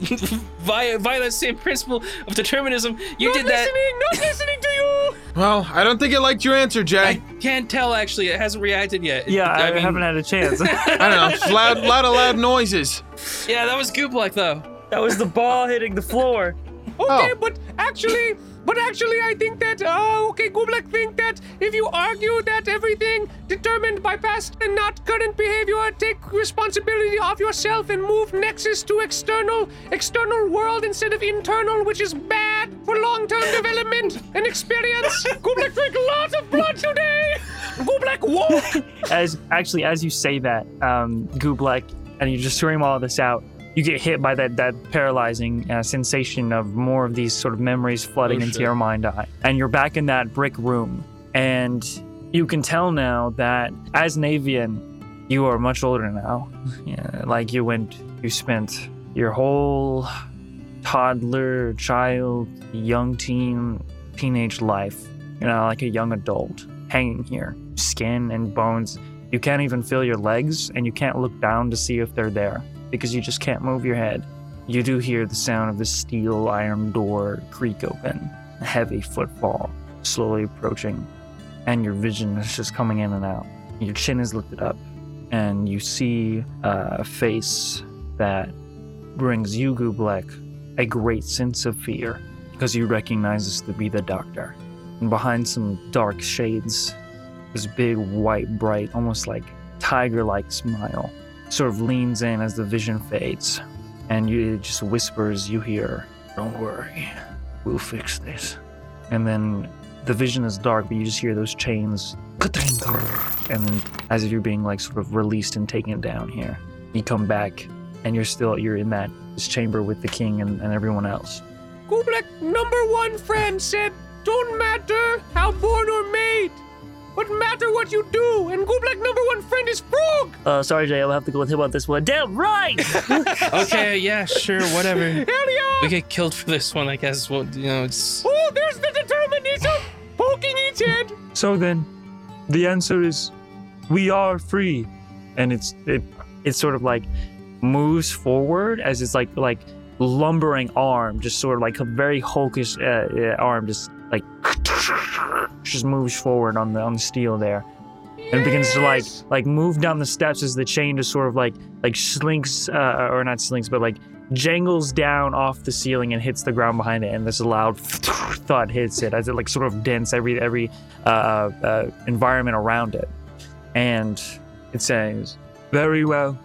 via via that same principle of determinism, you
not
did that.
listening, not listening to you.
Well, I don't think it liked your answer, Jay.
I can't tell actually. It hasn't reacted yet.
yeah, I,
mean,
haven't had a chance.
I don't know. It's loud, lot of loud noises.
Yeah, that was Goobleck though.
That was the ball hitting the floor.
Okay,
Oh.
but actually, but actually, I think that, uh, okay, Goobleck think that if you argue that everything determined by past and not current behavior, take responsibility of yourself and move Nexus to external, external world instead of internal, which is bad for long-term development and experience. Goobleck drank lots of blood today. Goobleck walk.
as actually as you say that, um, Goobleck, and you just scream all this out, you get hit by that that paralyzing uh, sensation of more of these sort of memories flooding
Oh,
into your mind eye, and you're back in that brick room, and you can tell now that as Navian, you are much older now. Yeah, like you went, you spent your whole toddler, child, young teen, teenage life, you know, like a young adult, hanging here, skin and bones. You can't even feel your legs, and you can't look down to see if they're there because you just can't move your head. You do hear the sound of the steel iron door creak open, a heavy footfall slowly approaching, and your vision is just coming in and out. Your chin is lifted up, and you see a face that brings you, Goobleck, a great sense of fear because you recognize to be the doctor. And behind some dark shades, this big, white, bright, almost like tiger like smile sort of leans in as the vision fades. And you, it just whispers, you hear, Don't worry, we'll fix this. And then the vision is dark, but you just hear those chains. And then, as if you're being like sort of released and taken down here, you come back and you're still you're in that chamber with the king and, and everyone else.
Goobleck number one friend said, "Don't matter how born or made, but matter what you do." And Goobleck number one friend is Frog.
Uh, sorry, Jay. I'll have to go with him on this one. Damn right.
Okay, yeah, sure, whatever.
Hell yeah!
We get killed for this one, I guess. Well, you know, it's
Oh, there's the determinism poking its head.
So then, the answer is, we are free, and it's it it sort of like moves forward as it's like like lumbering arm, just sort of like a very hulkish uh, uh, arm, just like just moves forward on the on the steel there, and begins to like like move down the steps as the chain just sort of like like slinks uh, or not slinks, but like jangles down off the ceiling and hits the ground behind it, and this loud thud hits it as it like sort of dents every every uh, uh, environment around it, and it says, "Very well.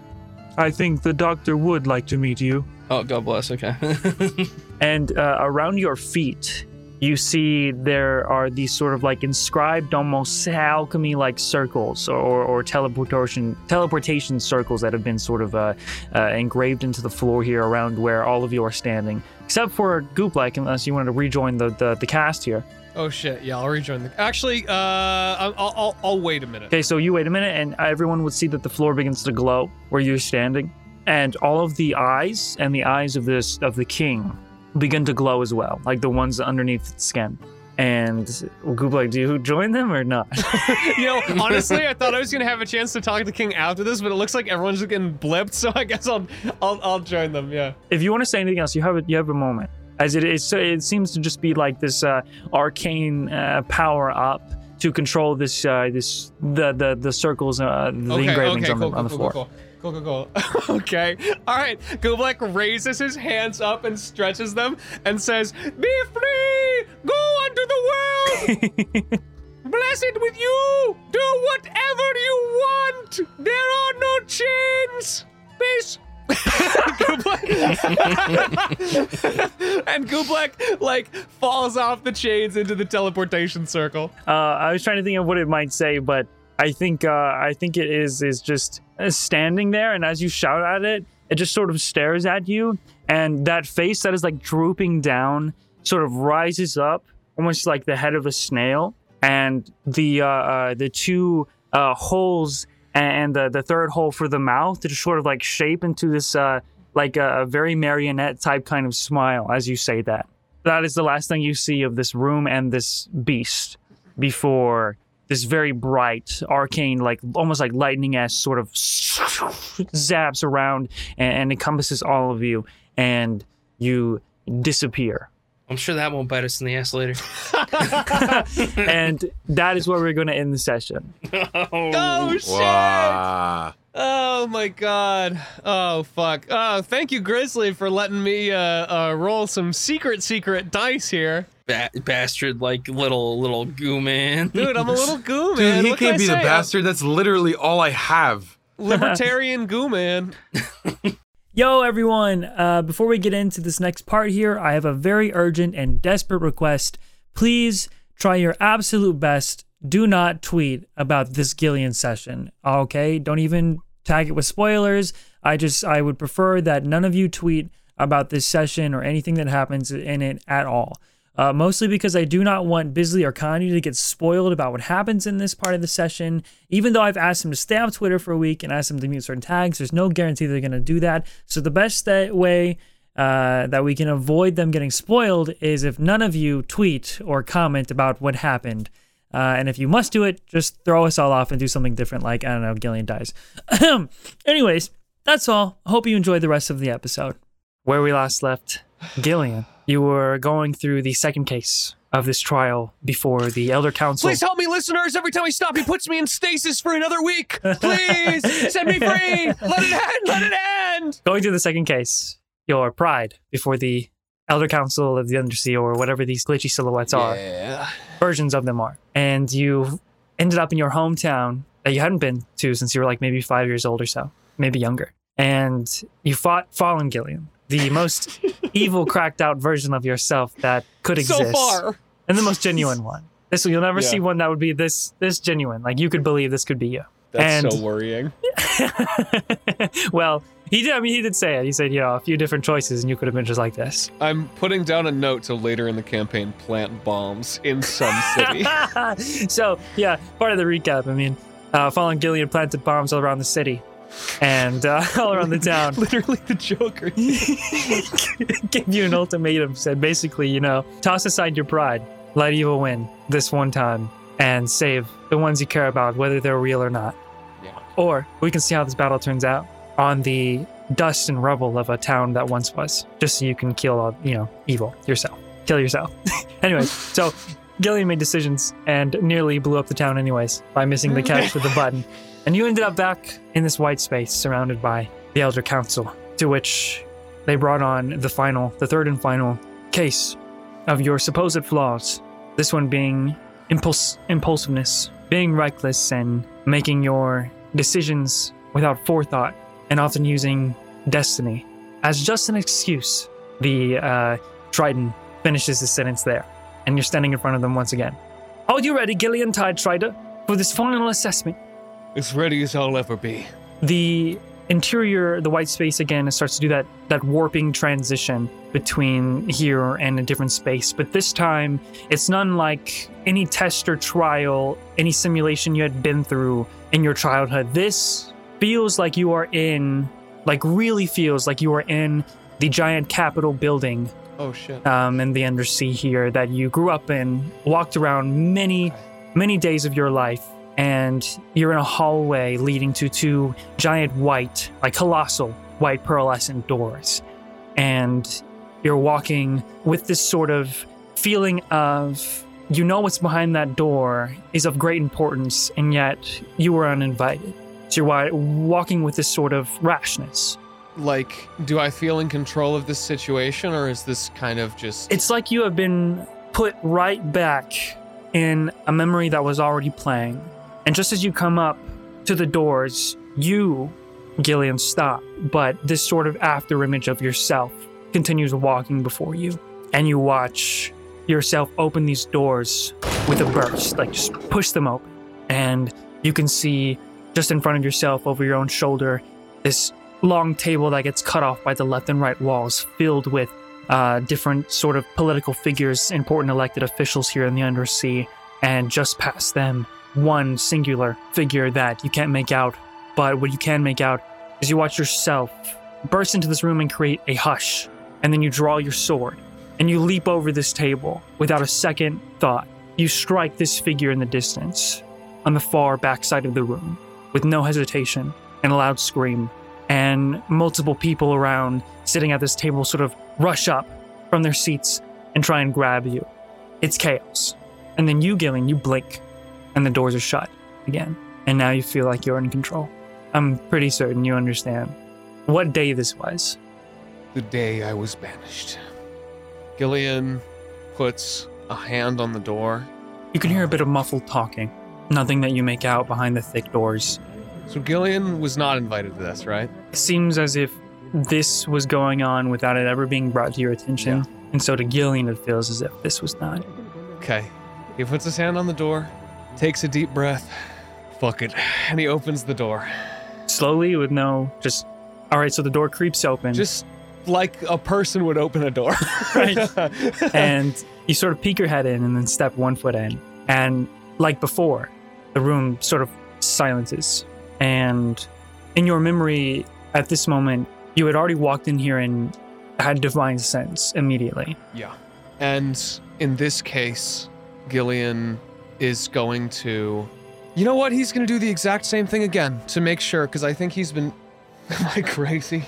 I think the doctor would like to meet you.
Oh, God bless. Okay.
And uh, around your feet, you see there are these sort of like inscribed, almost alchemy like circles or, or teleportation teleportation circles that have been sort of uh, uh, engraved into the floor here around where all of you are standing. Except for Goobleck, unless you wanted to rejoin the, the, the cast here.
Oh shit! Yeah, I'll rejoin the. Actually, uh, I'll, I'll, I'll wait a minute.
Okay, so you wait a minute, and everyone would see that the floor begins to glow where you're standing, and all of the eyes and the eyes of this of the king begin to glow as well, like the ones underneath its skin. And Goobleck, do you join them or not?
You know, honestly, I thought I was gonna have a chance to talk to King after this, but it looks like everyone's getting blipped. So I guess I'll, I'll, I'll join them. Yeah.
if you want to say anything else, you have a, you have a moment. As it is, it seems to just be like this uh, arcane uh, power up to control this uh, this the the the circles, uh, the
Okay.
engravings
Okay.
on,
Cool.
the, on the floor.
Cool. Cool. Cool. Cool. okay. All right. Goobleck raises his hands up and stretches them and says, "Be free. Go unto the world." Blessed with you! Do whatever you want! There are no chains! Peace! And Goobleck, like, falls off the chains into the teleportation circle.
Uh, I was trying to think of what it might say, but I think uh, I think it is is just uh, standing there, and as you shout at it, it just sort of stares at you, and that face that is like drooping down sort of rises up, almost like the head of a snail, and the uh, uh, the two uh, holes and the the third hole for the mouth just sort of like shape into this uh, like a, a very marionette type kind of smile as you say that. That is the last thing you see of this room and this beast before this very bright, arcane, like almost like lightning as sort of zaps around and, and encompasses all of you, and you disappear.
I'm sure that won't bite us in the ass later.
and that is where we're going to end the session.
Oh, shit!
Wow.
Oh my god. Oh fuck. Oh, thank you, Grizzly, for letting me uh, uh roll some secret secret dice here.
Ba- bastard, like little little goo man.
Dude, I'm a little goo
Dude, he
What can
can't
I
be the
say? I'm
bastard. That's literally all I have.
Libertarian goo man.
Yo, everyone. Uh, before we get into this next part here, I have a very urgent and desperate request. Please try your absolute best. Do not tweet about this Gillian session. Okay? Don't even tag it with spoilers. I just, I would prefer that none of you tweet about this session or anything that happens in it at all. Uh, mostly because I do not want Bisley or Connie to get spoiled about what happens in this part of the session. Even though I've asked them to stay off Twitter for a week and asked them to mute certain tags, there's no guarantee they're going to do that. So the best that way uh, that we can avoid them getting spoiled is if none of you tweet or comment about what happened. Uh, and if you must do it, just throw us all off and do something different, like, I don't know, Gillian dies. Anyways, that's all. I hope you enjoyed the rest of the episode.
Where we last left, Gillian, you were going through the second case of this trial before the Elder Council.
Please help me, listeners. Every time I stop, he puts me in stasis for another week. Please set me free. Let it end. Let it end.
Going through the second case, your pride before the Elder Council of the Undersea, or whatever these glitchy silhouettes are,
Yeah.
Versions of them are. And you ended up in your hometown that you hadn't been to since you were like maybe five years old or so, maybe younger. And you fought Fallen Gillian, the most evil, cracked out version of yourself that could exist.
So far.
And the most genuine one. This you'll never
Yeah.
see one that would be this this genuine. Like you could believe this could be you.
That's
And-
so worrying.
well, he did. I mean, he did say it. He said, you know, a few different choices, and you could have been just like this.
I'm putting down a note to later in the campaign plant bombs in some city.
so, yeah, part of the recap. I mean, uh, Fallen Gillian planted bombs all around the city and uh, all around the town.
Literally the Joker.
Gave you an ultimatum. Said basically, you know, toss aside your pride, let evil win this one time, and save the ones you care about, whether they're real or not.
Yeah.
Or we can see how this battle turns out on the dust and rubble of a town that once was, just so you can kill all, you know, evil yourself. Kill yourself. anyways, so Gillian made decisions and nearly blew up the town anyways by missing the catch with the button. And you ended up back in this white space surrounded by the Elder Council, to which they brought on the final, the third and final case of your supposed flaws. This one being impulse, impulsiveness, being reckless, and making your decisions without forethought, and often using destiny as just an excuse, the uh, Triton finishes his sentence there, and you're standing in front of them once again. Are you ready, Gillian Tide Strider, for this final assessment?
As ready as I'll ever be.
the interior, the white space again, it starts to do that that warping transition between here and a different space. But this time, it's none like any test or trial, any simulation you had been through in your childhood. This feels like you are in, like really feels like you are in the giant Capitol building
Oh shit.
um, in the undersea here that you grew up in, walked around many, many days of your life, and you're in a hallway leading to two giant white, like colossal white pearlescent doors. And you're walking with this sort of feeling of you know what's behind that door is of great importance, and yet you were uninvited. So you're walking with this sort of rashness.
Like, do I feel in control of this situation, or is this kind of just?
It's like you have been put right back in a memory that was already playing. And just as you come up to the doors, you, Gillian, stop. But this sort of after image of yourself continues walking before you. And you watch yourself open these doors with a burst, like just push them open. And you can see just in front of yourself over your own shoulder this long table that gets cut off by the left and right walls filled with uh, different sort of political figures, important elected officials here in the undersea, and just past them, one singular figure that you can't make out. But what you can make out is you watch yourself burst into this room and create a hush, and then you draw your sword and you leap over this table without a second thought. You strike this figure in the distance on the far backside of the room with no hesitation and a loud scream and multiple people around sitting at this table sort of rush up from their seats and try and grab you. It's chaos. And then you, Gillian, you blink, and the doors are shut again. And now you feel like you're in control. I'm pretty certain you understand what day this was.
the day I was banished. Gillian puts a hand on the door.
You can hear a bit of uh, muffled talking, nothing that you make out behind the thick doors.
So Gillian was not invited to this, right?
It seems as if this was going on without it ever being brought to your attention. Yeah. And so to Gillian, it feels as if this was not.
Okay. He puts his hand on the door, takes a deep breath. Fuck it. And he opens the door.
Slowly, with no just. All right, so the door creeps open.
Just like a person would open a door.
Right. and you sort of peek your head in and then step one foot in. And like before, the room sort of silences. And in your memory, at this moment, you had already walked in here and had divine sense immediately.
Yeah. And in this case, Gillian is going to. You know what? He's going to do the exact same thing again to make sure, because I think he's been. Am I crazy?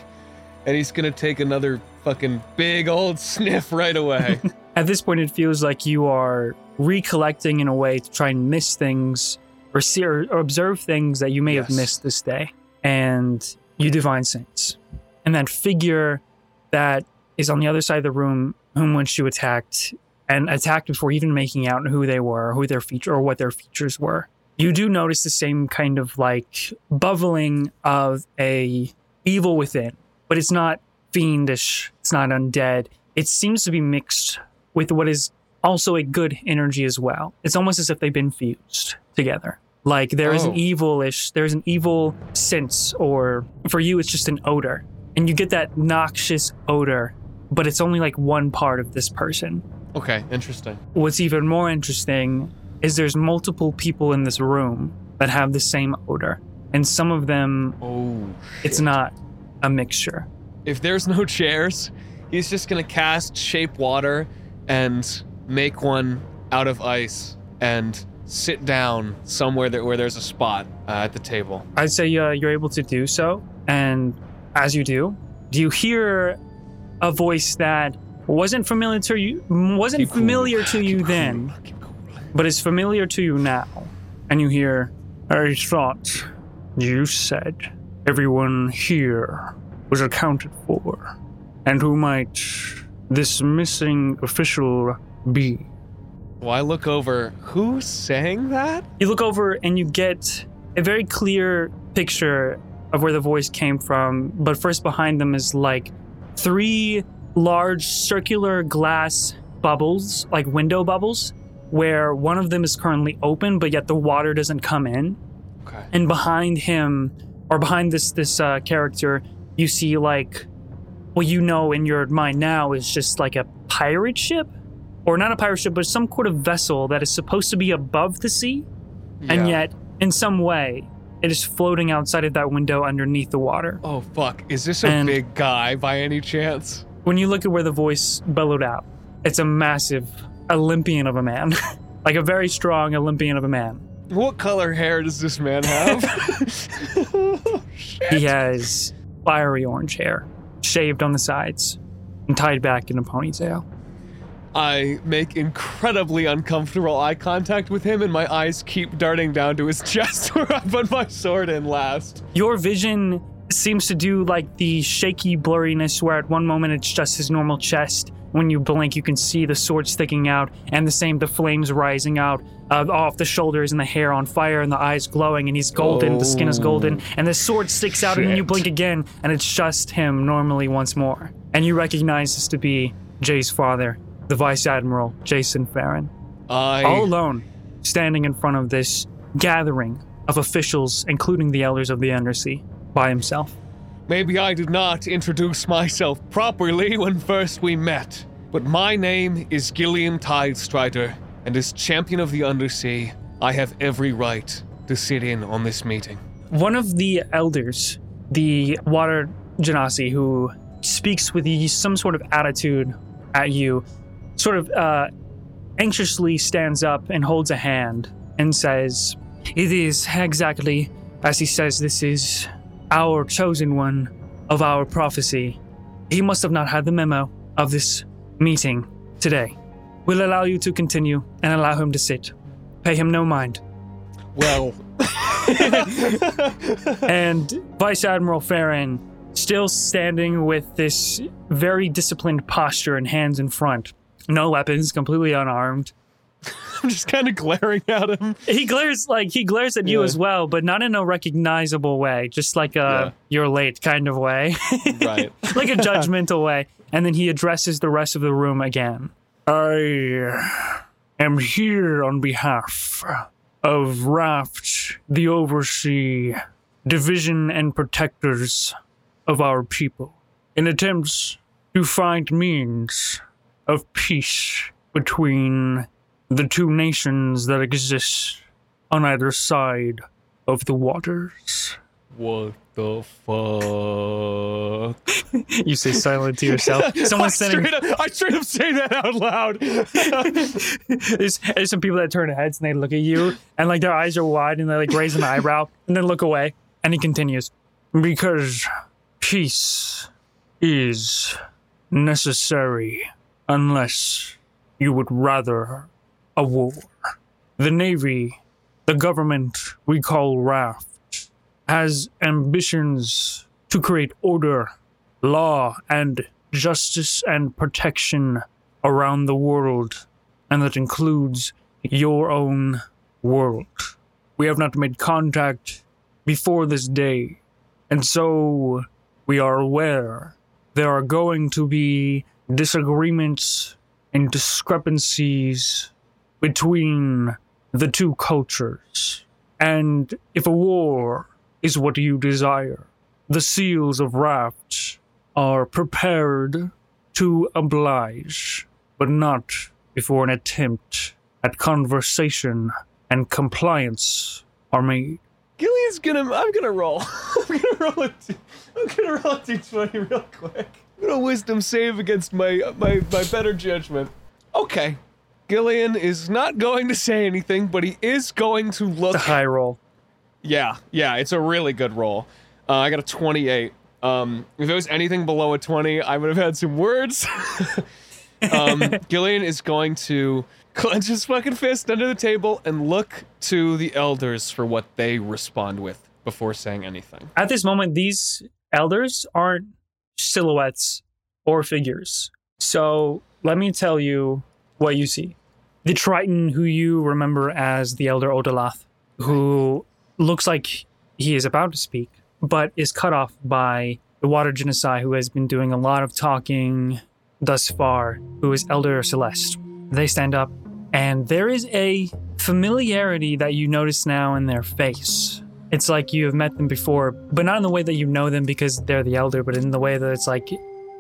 And he's going to take another fucking big old sniff right away.
At this point, it feels like you are recollecting in a way to try and miss things or see or, or observe things that you may have missed this day. And you divine sense. And that figure that is on the other side of the room, whom once you attacked and attacked before even making out who they were, who their feature or what their features were. You do notice the same kind of like bubbling of a evil within, but it's not fiendish, it's not undead. It seems to be mixed with what is also a good energy as well. It's almost as if they've been fused together. Like there is
Oh.
an evilish, there's an evil sense, or for you, it's just an odor. And you get that noxious odor, but it's only like one part of this person.
okay, interesting.
What's even more interesting is there's multiple people in this room that have the same odor. And some of them,
Oh,
it's not a mixture.
if there's no chairs, he's just gonna cast shape water and make one out of ice and sit down somewhere that, where there's a spot uh, at the table.
I'd say uh, you're able to do so. And as you do, do you hear a voice that wasn't familiar to you, wasn't
Keep cool.
familiar to you
Keep
then,
cool. Cool.
but is familiar to you now? And you hear, I thought you said everyone here was accounted for. And who might this missing official be?
Well, I look over. Who's saying that?
You look over and you get a very clear picture of where the voice came from, but first behind them is like three large circular glass bubbles, like window bubbles, where one of them is currently open, but yet the water doesn't come in.
Okay.
And behind him, or behind this this uh, character, you see like what you know in your mind now is just like a pirate ship, or not a pirate ship, but some sort of vessel that is supposed to be above the sea, and yet in some way it is floating outside of that window underneath the water.
Oh fuck! Is this a
And-
big guy by any chance?
When you look at where the voice bellowed out, it's a massive Olympian of a man, like a very strong Olympian of a man.
What color hair does this man have?
He has fiery orange hair, shaved on the sides, and tied back in a ponytail.
I make incredibly uncomfortable eye contact with him, and my eyes keep darting down to his chest where I put my sword in last.
Your vision seems to do like the shaky blurriness where at one moment it's just his normal chest. When you blink, you can see the sword sticking out, and the same, the flames rising out uh, off the shoulders, and the hair on fire, and the eyes glowing, and he's golden, the skin is golden, and the sword sticks out, and then you blink again, and it's just him normally once more. And you recognize this to be Jay's father, the Vice Admiral Jason Farron
I
all alone, standing in front of this gathering of officials, including the elders of the Undersea, by himself.
maybe I did not introduce myself properly when first we met, but my name is Gillian Tidestrider, and as champion of the Undersea, I have every right to sit in on this meeting.
One of the elders, the Water Genasi, who speaks with some sort of attitude at you, sort of uh, anxiously stands up and holds a hand and says, It is exactly as he says, this is our chosen one of our prophecy. He must have not had the memo of this meeting today. We'll allow you to continue and allow him to sit. Pay him no mind.
Well,
and Vice Admiral Farron still standing with this very disciplined posture and hands in front. No weapons, completely unarmed.
I'm just kind of glaring at him.
He glares like he glares at you as well, but not in a recognizable way, just like a
Yeah.
you're late kind of way.
Right.
like a judgmental way. And then he addresses the rest of the room again. I am here on behalf of Raft, the Oversea Division and Protectors of our people, in attempts to find means of peace between the two nations that exist on either side of the waters.
What the fuck?
You say silent to yourself. Someone's
I
sending
straight up, I straight up say that out loud.
there's, there's some people that turn their heads and they look at you and like their eyes are wide and they like raise an eyebrow and then look away and he continues because peace is necessary unless you would rather a war the navy the government we call raft has ambitions to create order law and justice and protection around the world and that includes your own world. We have not made contact before this day, and so we are aware there are going to be disagreements and discrepancies between the two cultures. And if a war is what you desire, the seals of Raft are prepared to oblige, but not before an attempt at conversation and compliance are made.
Gillian's gonna. I'm gonna roll. I'm gonna roll a. I'm gonna roll a d20 real quick. Gonna wisdom save against my my my better judgment. Okay. Gillian is not going to say anything, but he is going to look.
The high roll.
Yeah, yeah, it's a really good roll. Uh, I got a 28. Um, if it was anything below a 20, I would have had some words. um, Gillian is going to clench his fucking fist under the table and look to the elders for what they respond with before saying anything.
At this moment, these elders aren't silhouettes or figures. So let me tell you what you see. The Triton, who you remember as the Elder Odalath, who looks like he is about to speak, but is cut off by the Water Genasi, who has been doing a lot of talking thus far, who is Elder Celeste. They stand up, and there is a familiarity that you notice now in their face. It's like you have met them before, but not in the way that you know them because they're the elder, but in the way that it's like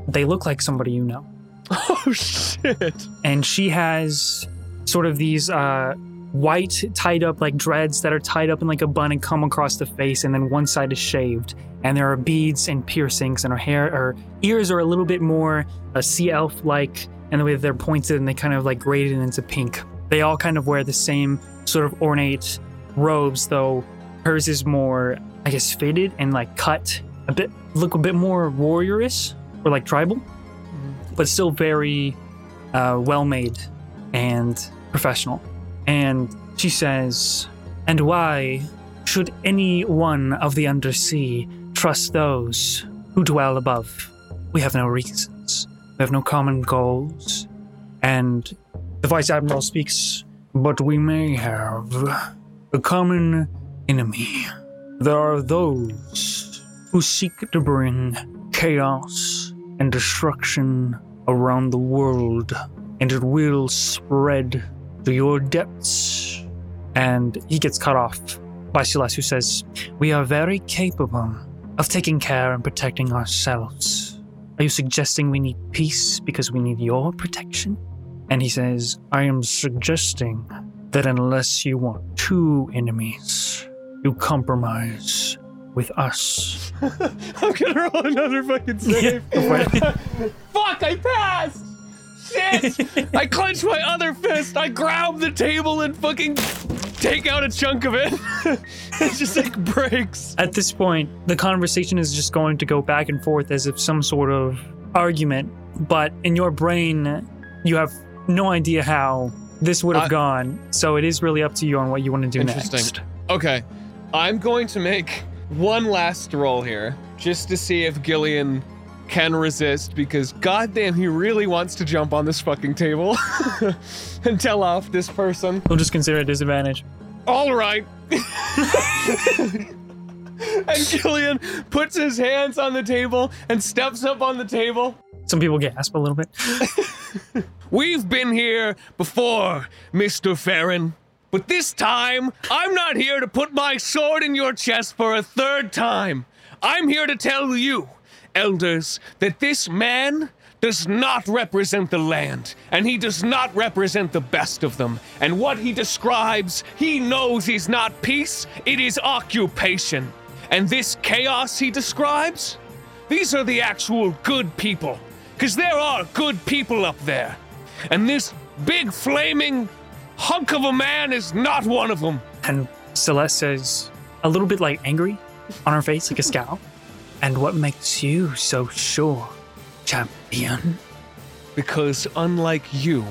they look like somebody you know.
Oh shit.
And she has sort of these uh, white tied up like dreads that are tied up in like a bun and come across the face, and then one side is shaved. And there are beads and piercings, and her hair, her ears are a little bit more uh, sea elf like, and the way that they're pointed and they kind of like graded into pink. They all kind of wear the same sort of ornate robes, though hers is more, I guess, faded and like cut a bit, look a bit more warriorous or like tribal, but still very uh, well made and professional. And she says, And why should any one of the undersea trust those who dwell above? We have no reasons, we have no common goals. And the Vice Admiral speaks, but we may have a common enemy. There are those who seek to bring chaos and destruction around the world, and it will spread to your depths. And he gets cut off by Silas, who says, We are very capable of taking care and protecting ourselves. Are you suggesting we need peace because we need your protection? And he says, I am suggesting that unless you want two enemies, you compromise with us.
I'm gonna roll another fucking save. Fuck, I passed! Shit! I clench my other fist, I grab the table and fucking take out a chunk of it. it just like breaks.
At this point, the conversation is just going to go back and forth as if some sort of argument, but in your brain, you have no idea how this would have
I-
gone. So it is really up to you on what you want to do
Interesting.
next.
Okay, I'm going to make one last roll here just to see if Gillian can resist because goddamn he really wants to jump on this fucking table and tell off this person.
We'll just consider it a disadvantage.
All right. and Gillian puts his hands on the table and steps up on the table.
Some people gasp a little bit.
We've been here before, Mr. Farron. But this time, I'm not here to put my sword in your chest for a third time. I'm here to tell you, elders, that this man does not represent the land, and he does not represent the best of them. And what he describes, he knows is not peace, it is occupation. And this chaos he describes, these are the actual good people. Because there are good people up there. And this big flaming hunk of a man is not one of them.
And Celeste says, a little bit like angry on her face, like a scowl. And what makes you so sure, champion?
Because unlike you,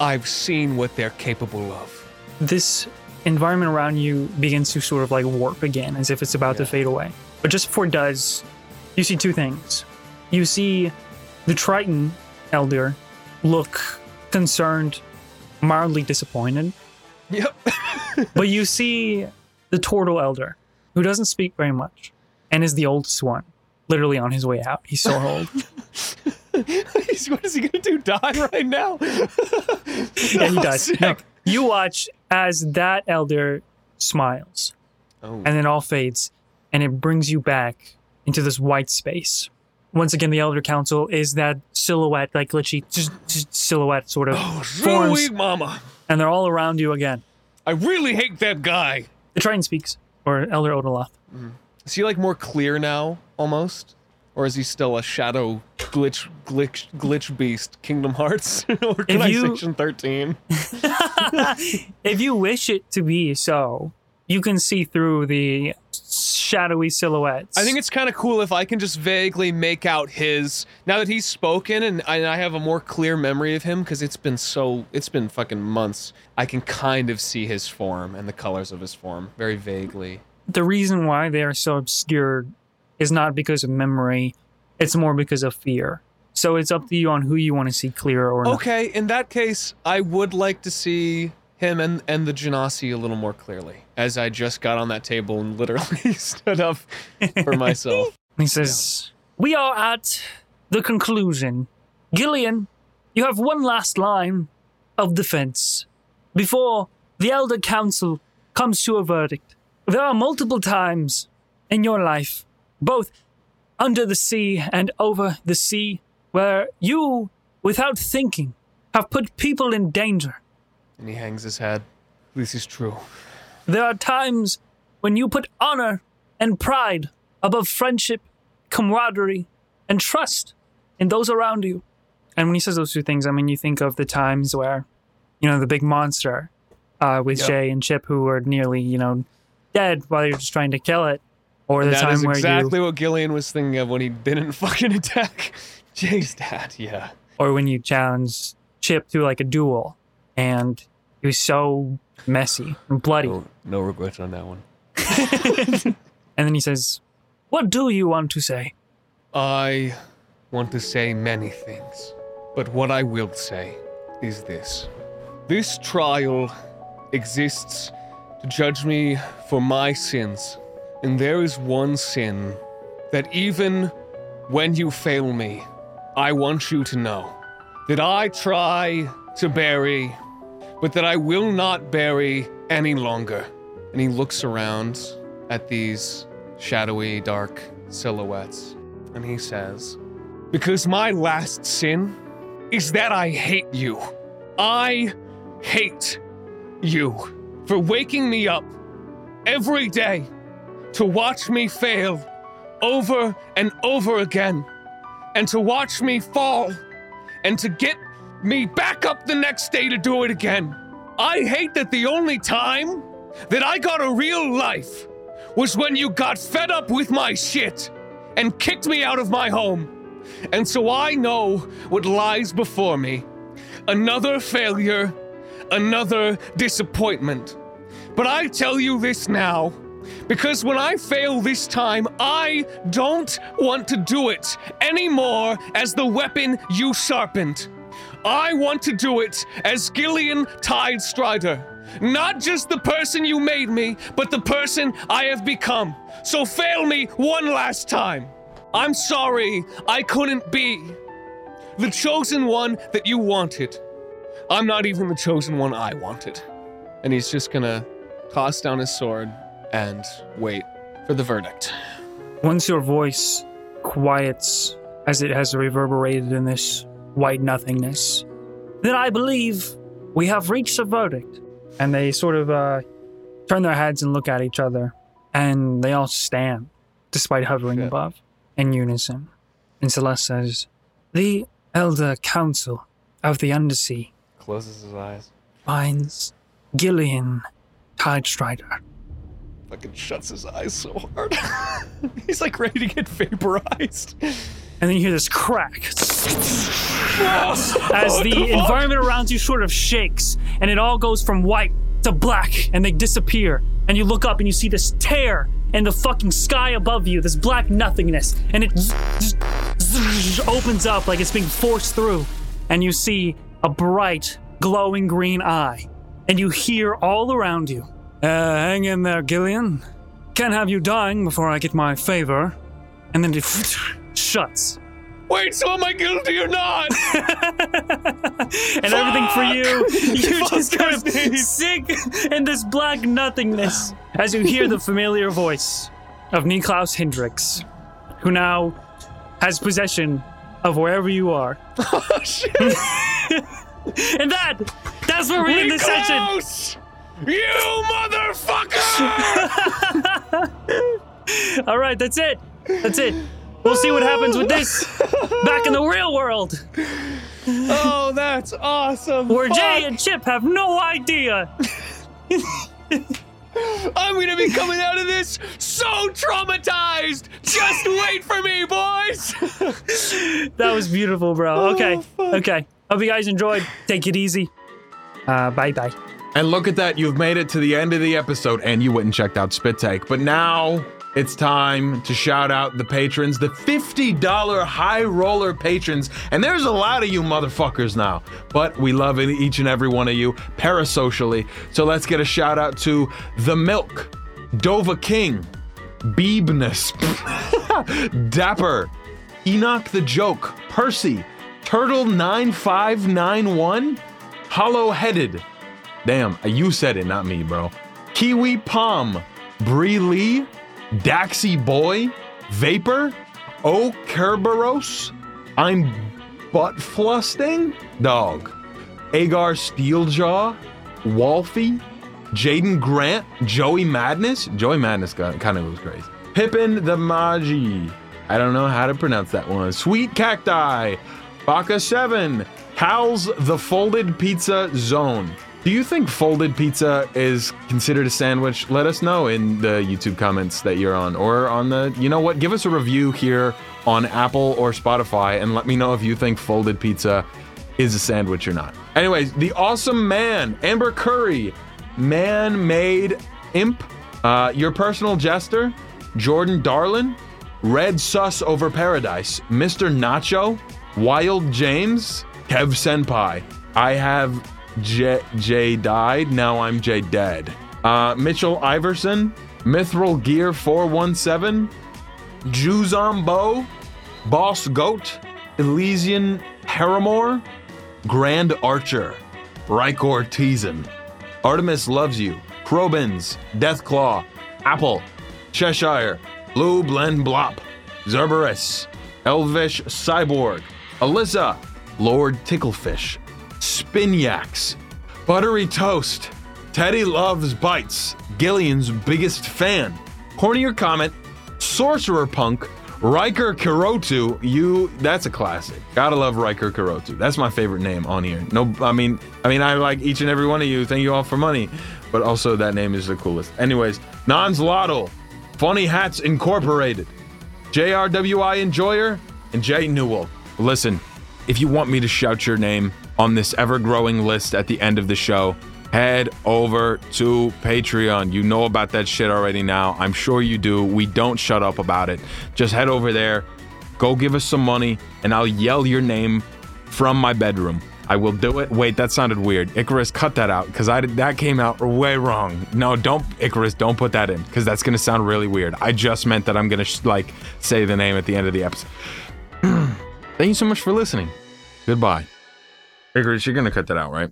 I've seen what they're capable of.
This environment around you begins to sort of like warp again, as if it's about to fade away. But just before it does, you see two things. You see the Triton Elder look concerned, mildly disappointed.
Yep.
But you see the Turtle Elder, who doesn't speak very much and is the oldest one, literally on his way out. He's so old.
what is he gonna do? Die right now?
yeah, he does. No, you watch as that elder smiles,
Oh.
and then all fades, and it brings you back into this white space. Once again, the Elder Council is that silhouette, like glitchy silhouette sort of oh, forms,
Sweet mama.
and they're all around you again.
I really hate that guy.
The Triton speaks, or Elder Odaloth. Mm.
Is he like more clear now, almost? Or is he still a shadow glitch glitch glitch beast? Kingdom Hearts Organization 13.
If you wish it to be so, you can see through the shadowy silhouettes.
I think it's kind of cool if I can just vaguely make out his now that he's spoken and I, I have a more clear memory of him because it's been so it's been fucking months. I can kind of see his form and the colors of his form very vaguely.
the reason why they are so obscured is not because of memory, it's more because of fear. So it's up to you on who you want to see clear or not.
Okay, in that case, I would like to see him and, and the Genasi a little more clearly as I just got on that table and literally stood up for myself.
He says, we are at the conclusion. Gillian, you have one last line of defense before the Elder Council comes to a verdict. There are multiple times in your life, both under the sea and over the sea, where you, without thinking, have put people in danger.
And he hangs his head. This is true.
There are times when you put honor and pride above friendship, camaraderie, and trust in those around you. And when he says those two things, I mean, you think of the times where, you know, the big monster uh, with
Yep.
Jay and Chip who were nearly, you know, dead while you're just trying to kill it. Or the
That
time
is
where
exactly
you,
what Gillian was thinking of when he didn't fucking attack Jay's dad. Yeah.
or when you challenge Chip to like a duel, and it was so messy and bloody.
No, no regrets on that one.
And then he says, "What do you want to say?"
I want to say many things, but what I will say is this. This trial exists to judge me for my sins, and there is one sin that even when you fail me, I want you to know that I try to bury, but that I will not bury any longer. And he looks around at these shadowy, dark silhouettes, and he says, Because my last sin is that I hate you. I hate you for waking me up every day to watch me fail over and over again, and to watch me fall, and to get me back up the next day to do it again. I hate that the only time that I got a real life was when you got fed up with my shit and kicked me out of my home. And so I know what lies before me another failure, another disappointment. But I tell you this now. Because when I fail this time, I don't want to do it anymore as the weapon you sharpened. I want to do it as Gillian Tidestrider. Not just the person you made me, but the person I have become. So fail me one last time. I'm sorry I couldn't be the chosen one that you wanted. I'm not even the chosen one I wanted. And he's just gonna toss down his sword and wait for the verdict.
Once your voice quiets as it has reverberated in this white nothingness, then I believe we have reached a verdict. And they sort of uh, turn their heads and look at each other, and they all stand, despite hovering
Shit.
above, in unison. And Celeste says, The Elder Council of the Undersea
Closes his eyes.
finds Gillian Tidestrider.
Fucking shuts his eyes so hard. he's like ready to get vaporized.
And then you hear this crack as the environment around you sort of shakes and it all goes from white to black and they disappear. And you look up and you see this tear in the fucking sky above you, this black nothingness, and it opens up like it's being forced through. And you see a bright, glowing green eye. And you hear all around you. Uh, hang in there, Gillian. Can't have you dying before I get my favor. And then it shuts.
Wait, so am I guilty or not?
and everything for you. You just kind of
Fuck,
sink in this black nothingness as you hear the familiar voice of Niklaus Hendricks, who now has possession of wherever you are.
oh, shit.
And that, that's where we end the session.
You motherfucker!
All right, that's it. That's it. We'll see what happens with this back in the real world,
oh, that's awesome.
where Jay and Chip have no idea.
I'm gonna be coming out of this so traumatized. Just wait for me, boys.
That was beautiful, bro. Okay,
Oh,
okay. Hope you guys enjoyed. Take it easy. Uh, bye bye.
And look at that, you've made it to the end of the episode and you went and checked out Spit Take. But now it's time to shout out the patrons, the $50 high roller patrons. And there's a lot of you motherfuckers now, but we love each and every one of you parasocially. So let's get a shout out to The Milk, Dova King, Beebness, Dapper, Enoch the Joke, Percy, Turtle 9591, Hollow Headed. Damn, you said it, not me, bro. Kiwi Palm, Bree Lee, Daxy Boy, Vapor, O Kerberos, I'm Butt Flusting, Dog, Agar Steeljaw, Wolfie, Jaden Grant, Joey Madness. Joey Madness kind of was crazy. Pippin the Magi. I don't know how to pronounce that one. Sweet Cacti, Baka 7, Cal's The Folded Pizza Zone. Do you think folded pizza is considered a sandwich? Let us know in the YouTube comments that you're on or on the, you know what, give us a review here on Apple or Spotify and let me know if you think folded pizza is a sandwich or not. Anyways, the awesome man, Amber Curry, man made imp, uh, your personal jester, Jordan Darlin, Red Sus over Paradise, Mr. Nacho, Wild James, Kev Senpai. I have J, J died, now I'm J dead. Uh, Mitchell Iverson, Mithril Gear 417, Juzombo, Boss Goat, Elysian Paramore, Grand Archer, Rykor Teason, Artemis Loves You, Krobins, Deathclaw, Apple, Cheshire, Blue Blend Blop, Zerberus, Elvish Cyborg, Alyssa, Lord Ticklefish, Spinyax, Buttery Toast, Teddy Loves Bites, Gillian's biggest fan, Hornier Comet, Sorcerer Punk, Riker Kirotu, you that's a classic. Gotta love Riker Kirotu. That's my favorite name on here. No I mean I mean I like each and every one of you. Thank you all for money. But also that name is the coolest. Anyways, Nons Lotto, Funny Hats Incorporated, JRWI Enjoyer, and Jay Newell. Listen, if you want me to shout your name on this ever growing list at the end of the show, head over to Patreon. You know about that shit already now. I'm sure you do. We don't shut up about it. Just head over there, go give us some money, and I'll yell your name from my bedroom. I will do it. Wait, that sounded weird. Icarus, cut that out because I did, that came out way wrong. No, don't Icarus, don't put that in because that's gonna sound really weird. I just meant that I'm gonna sh- like say the name at the end of the episode. Thank you so much for listening. Goodbye. Icarus, you're gonna cut that out, right?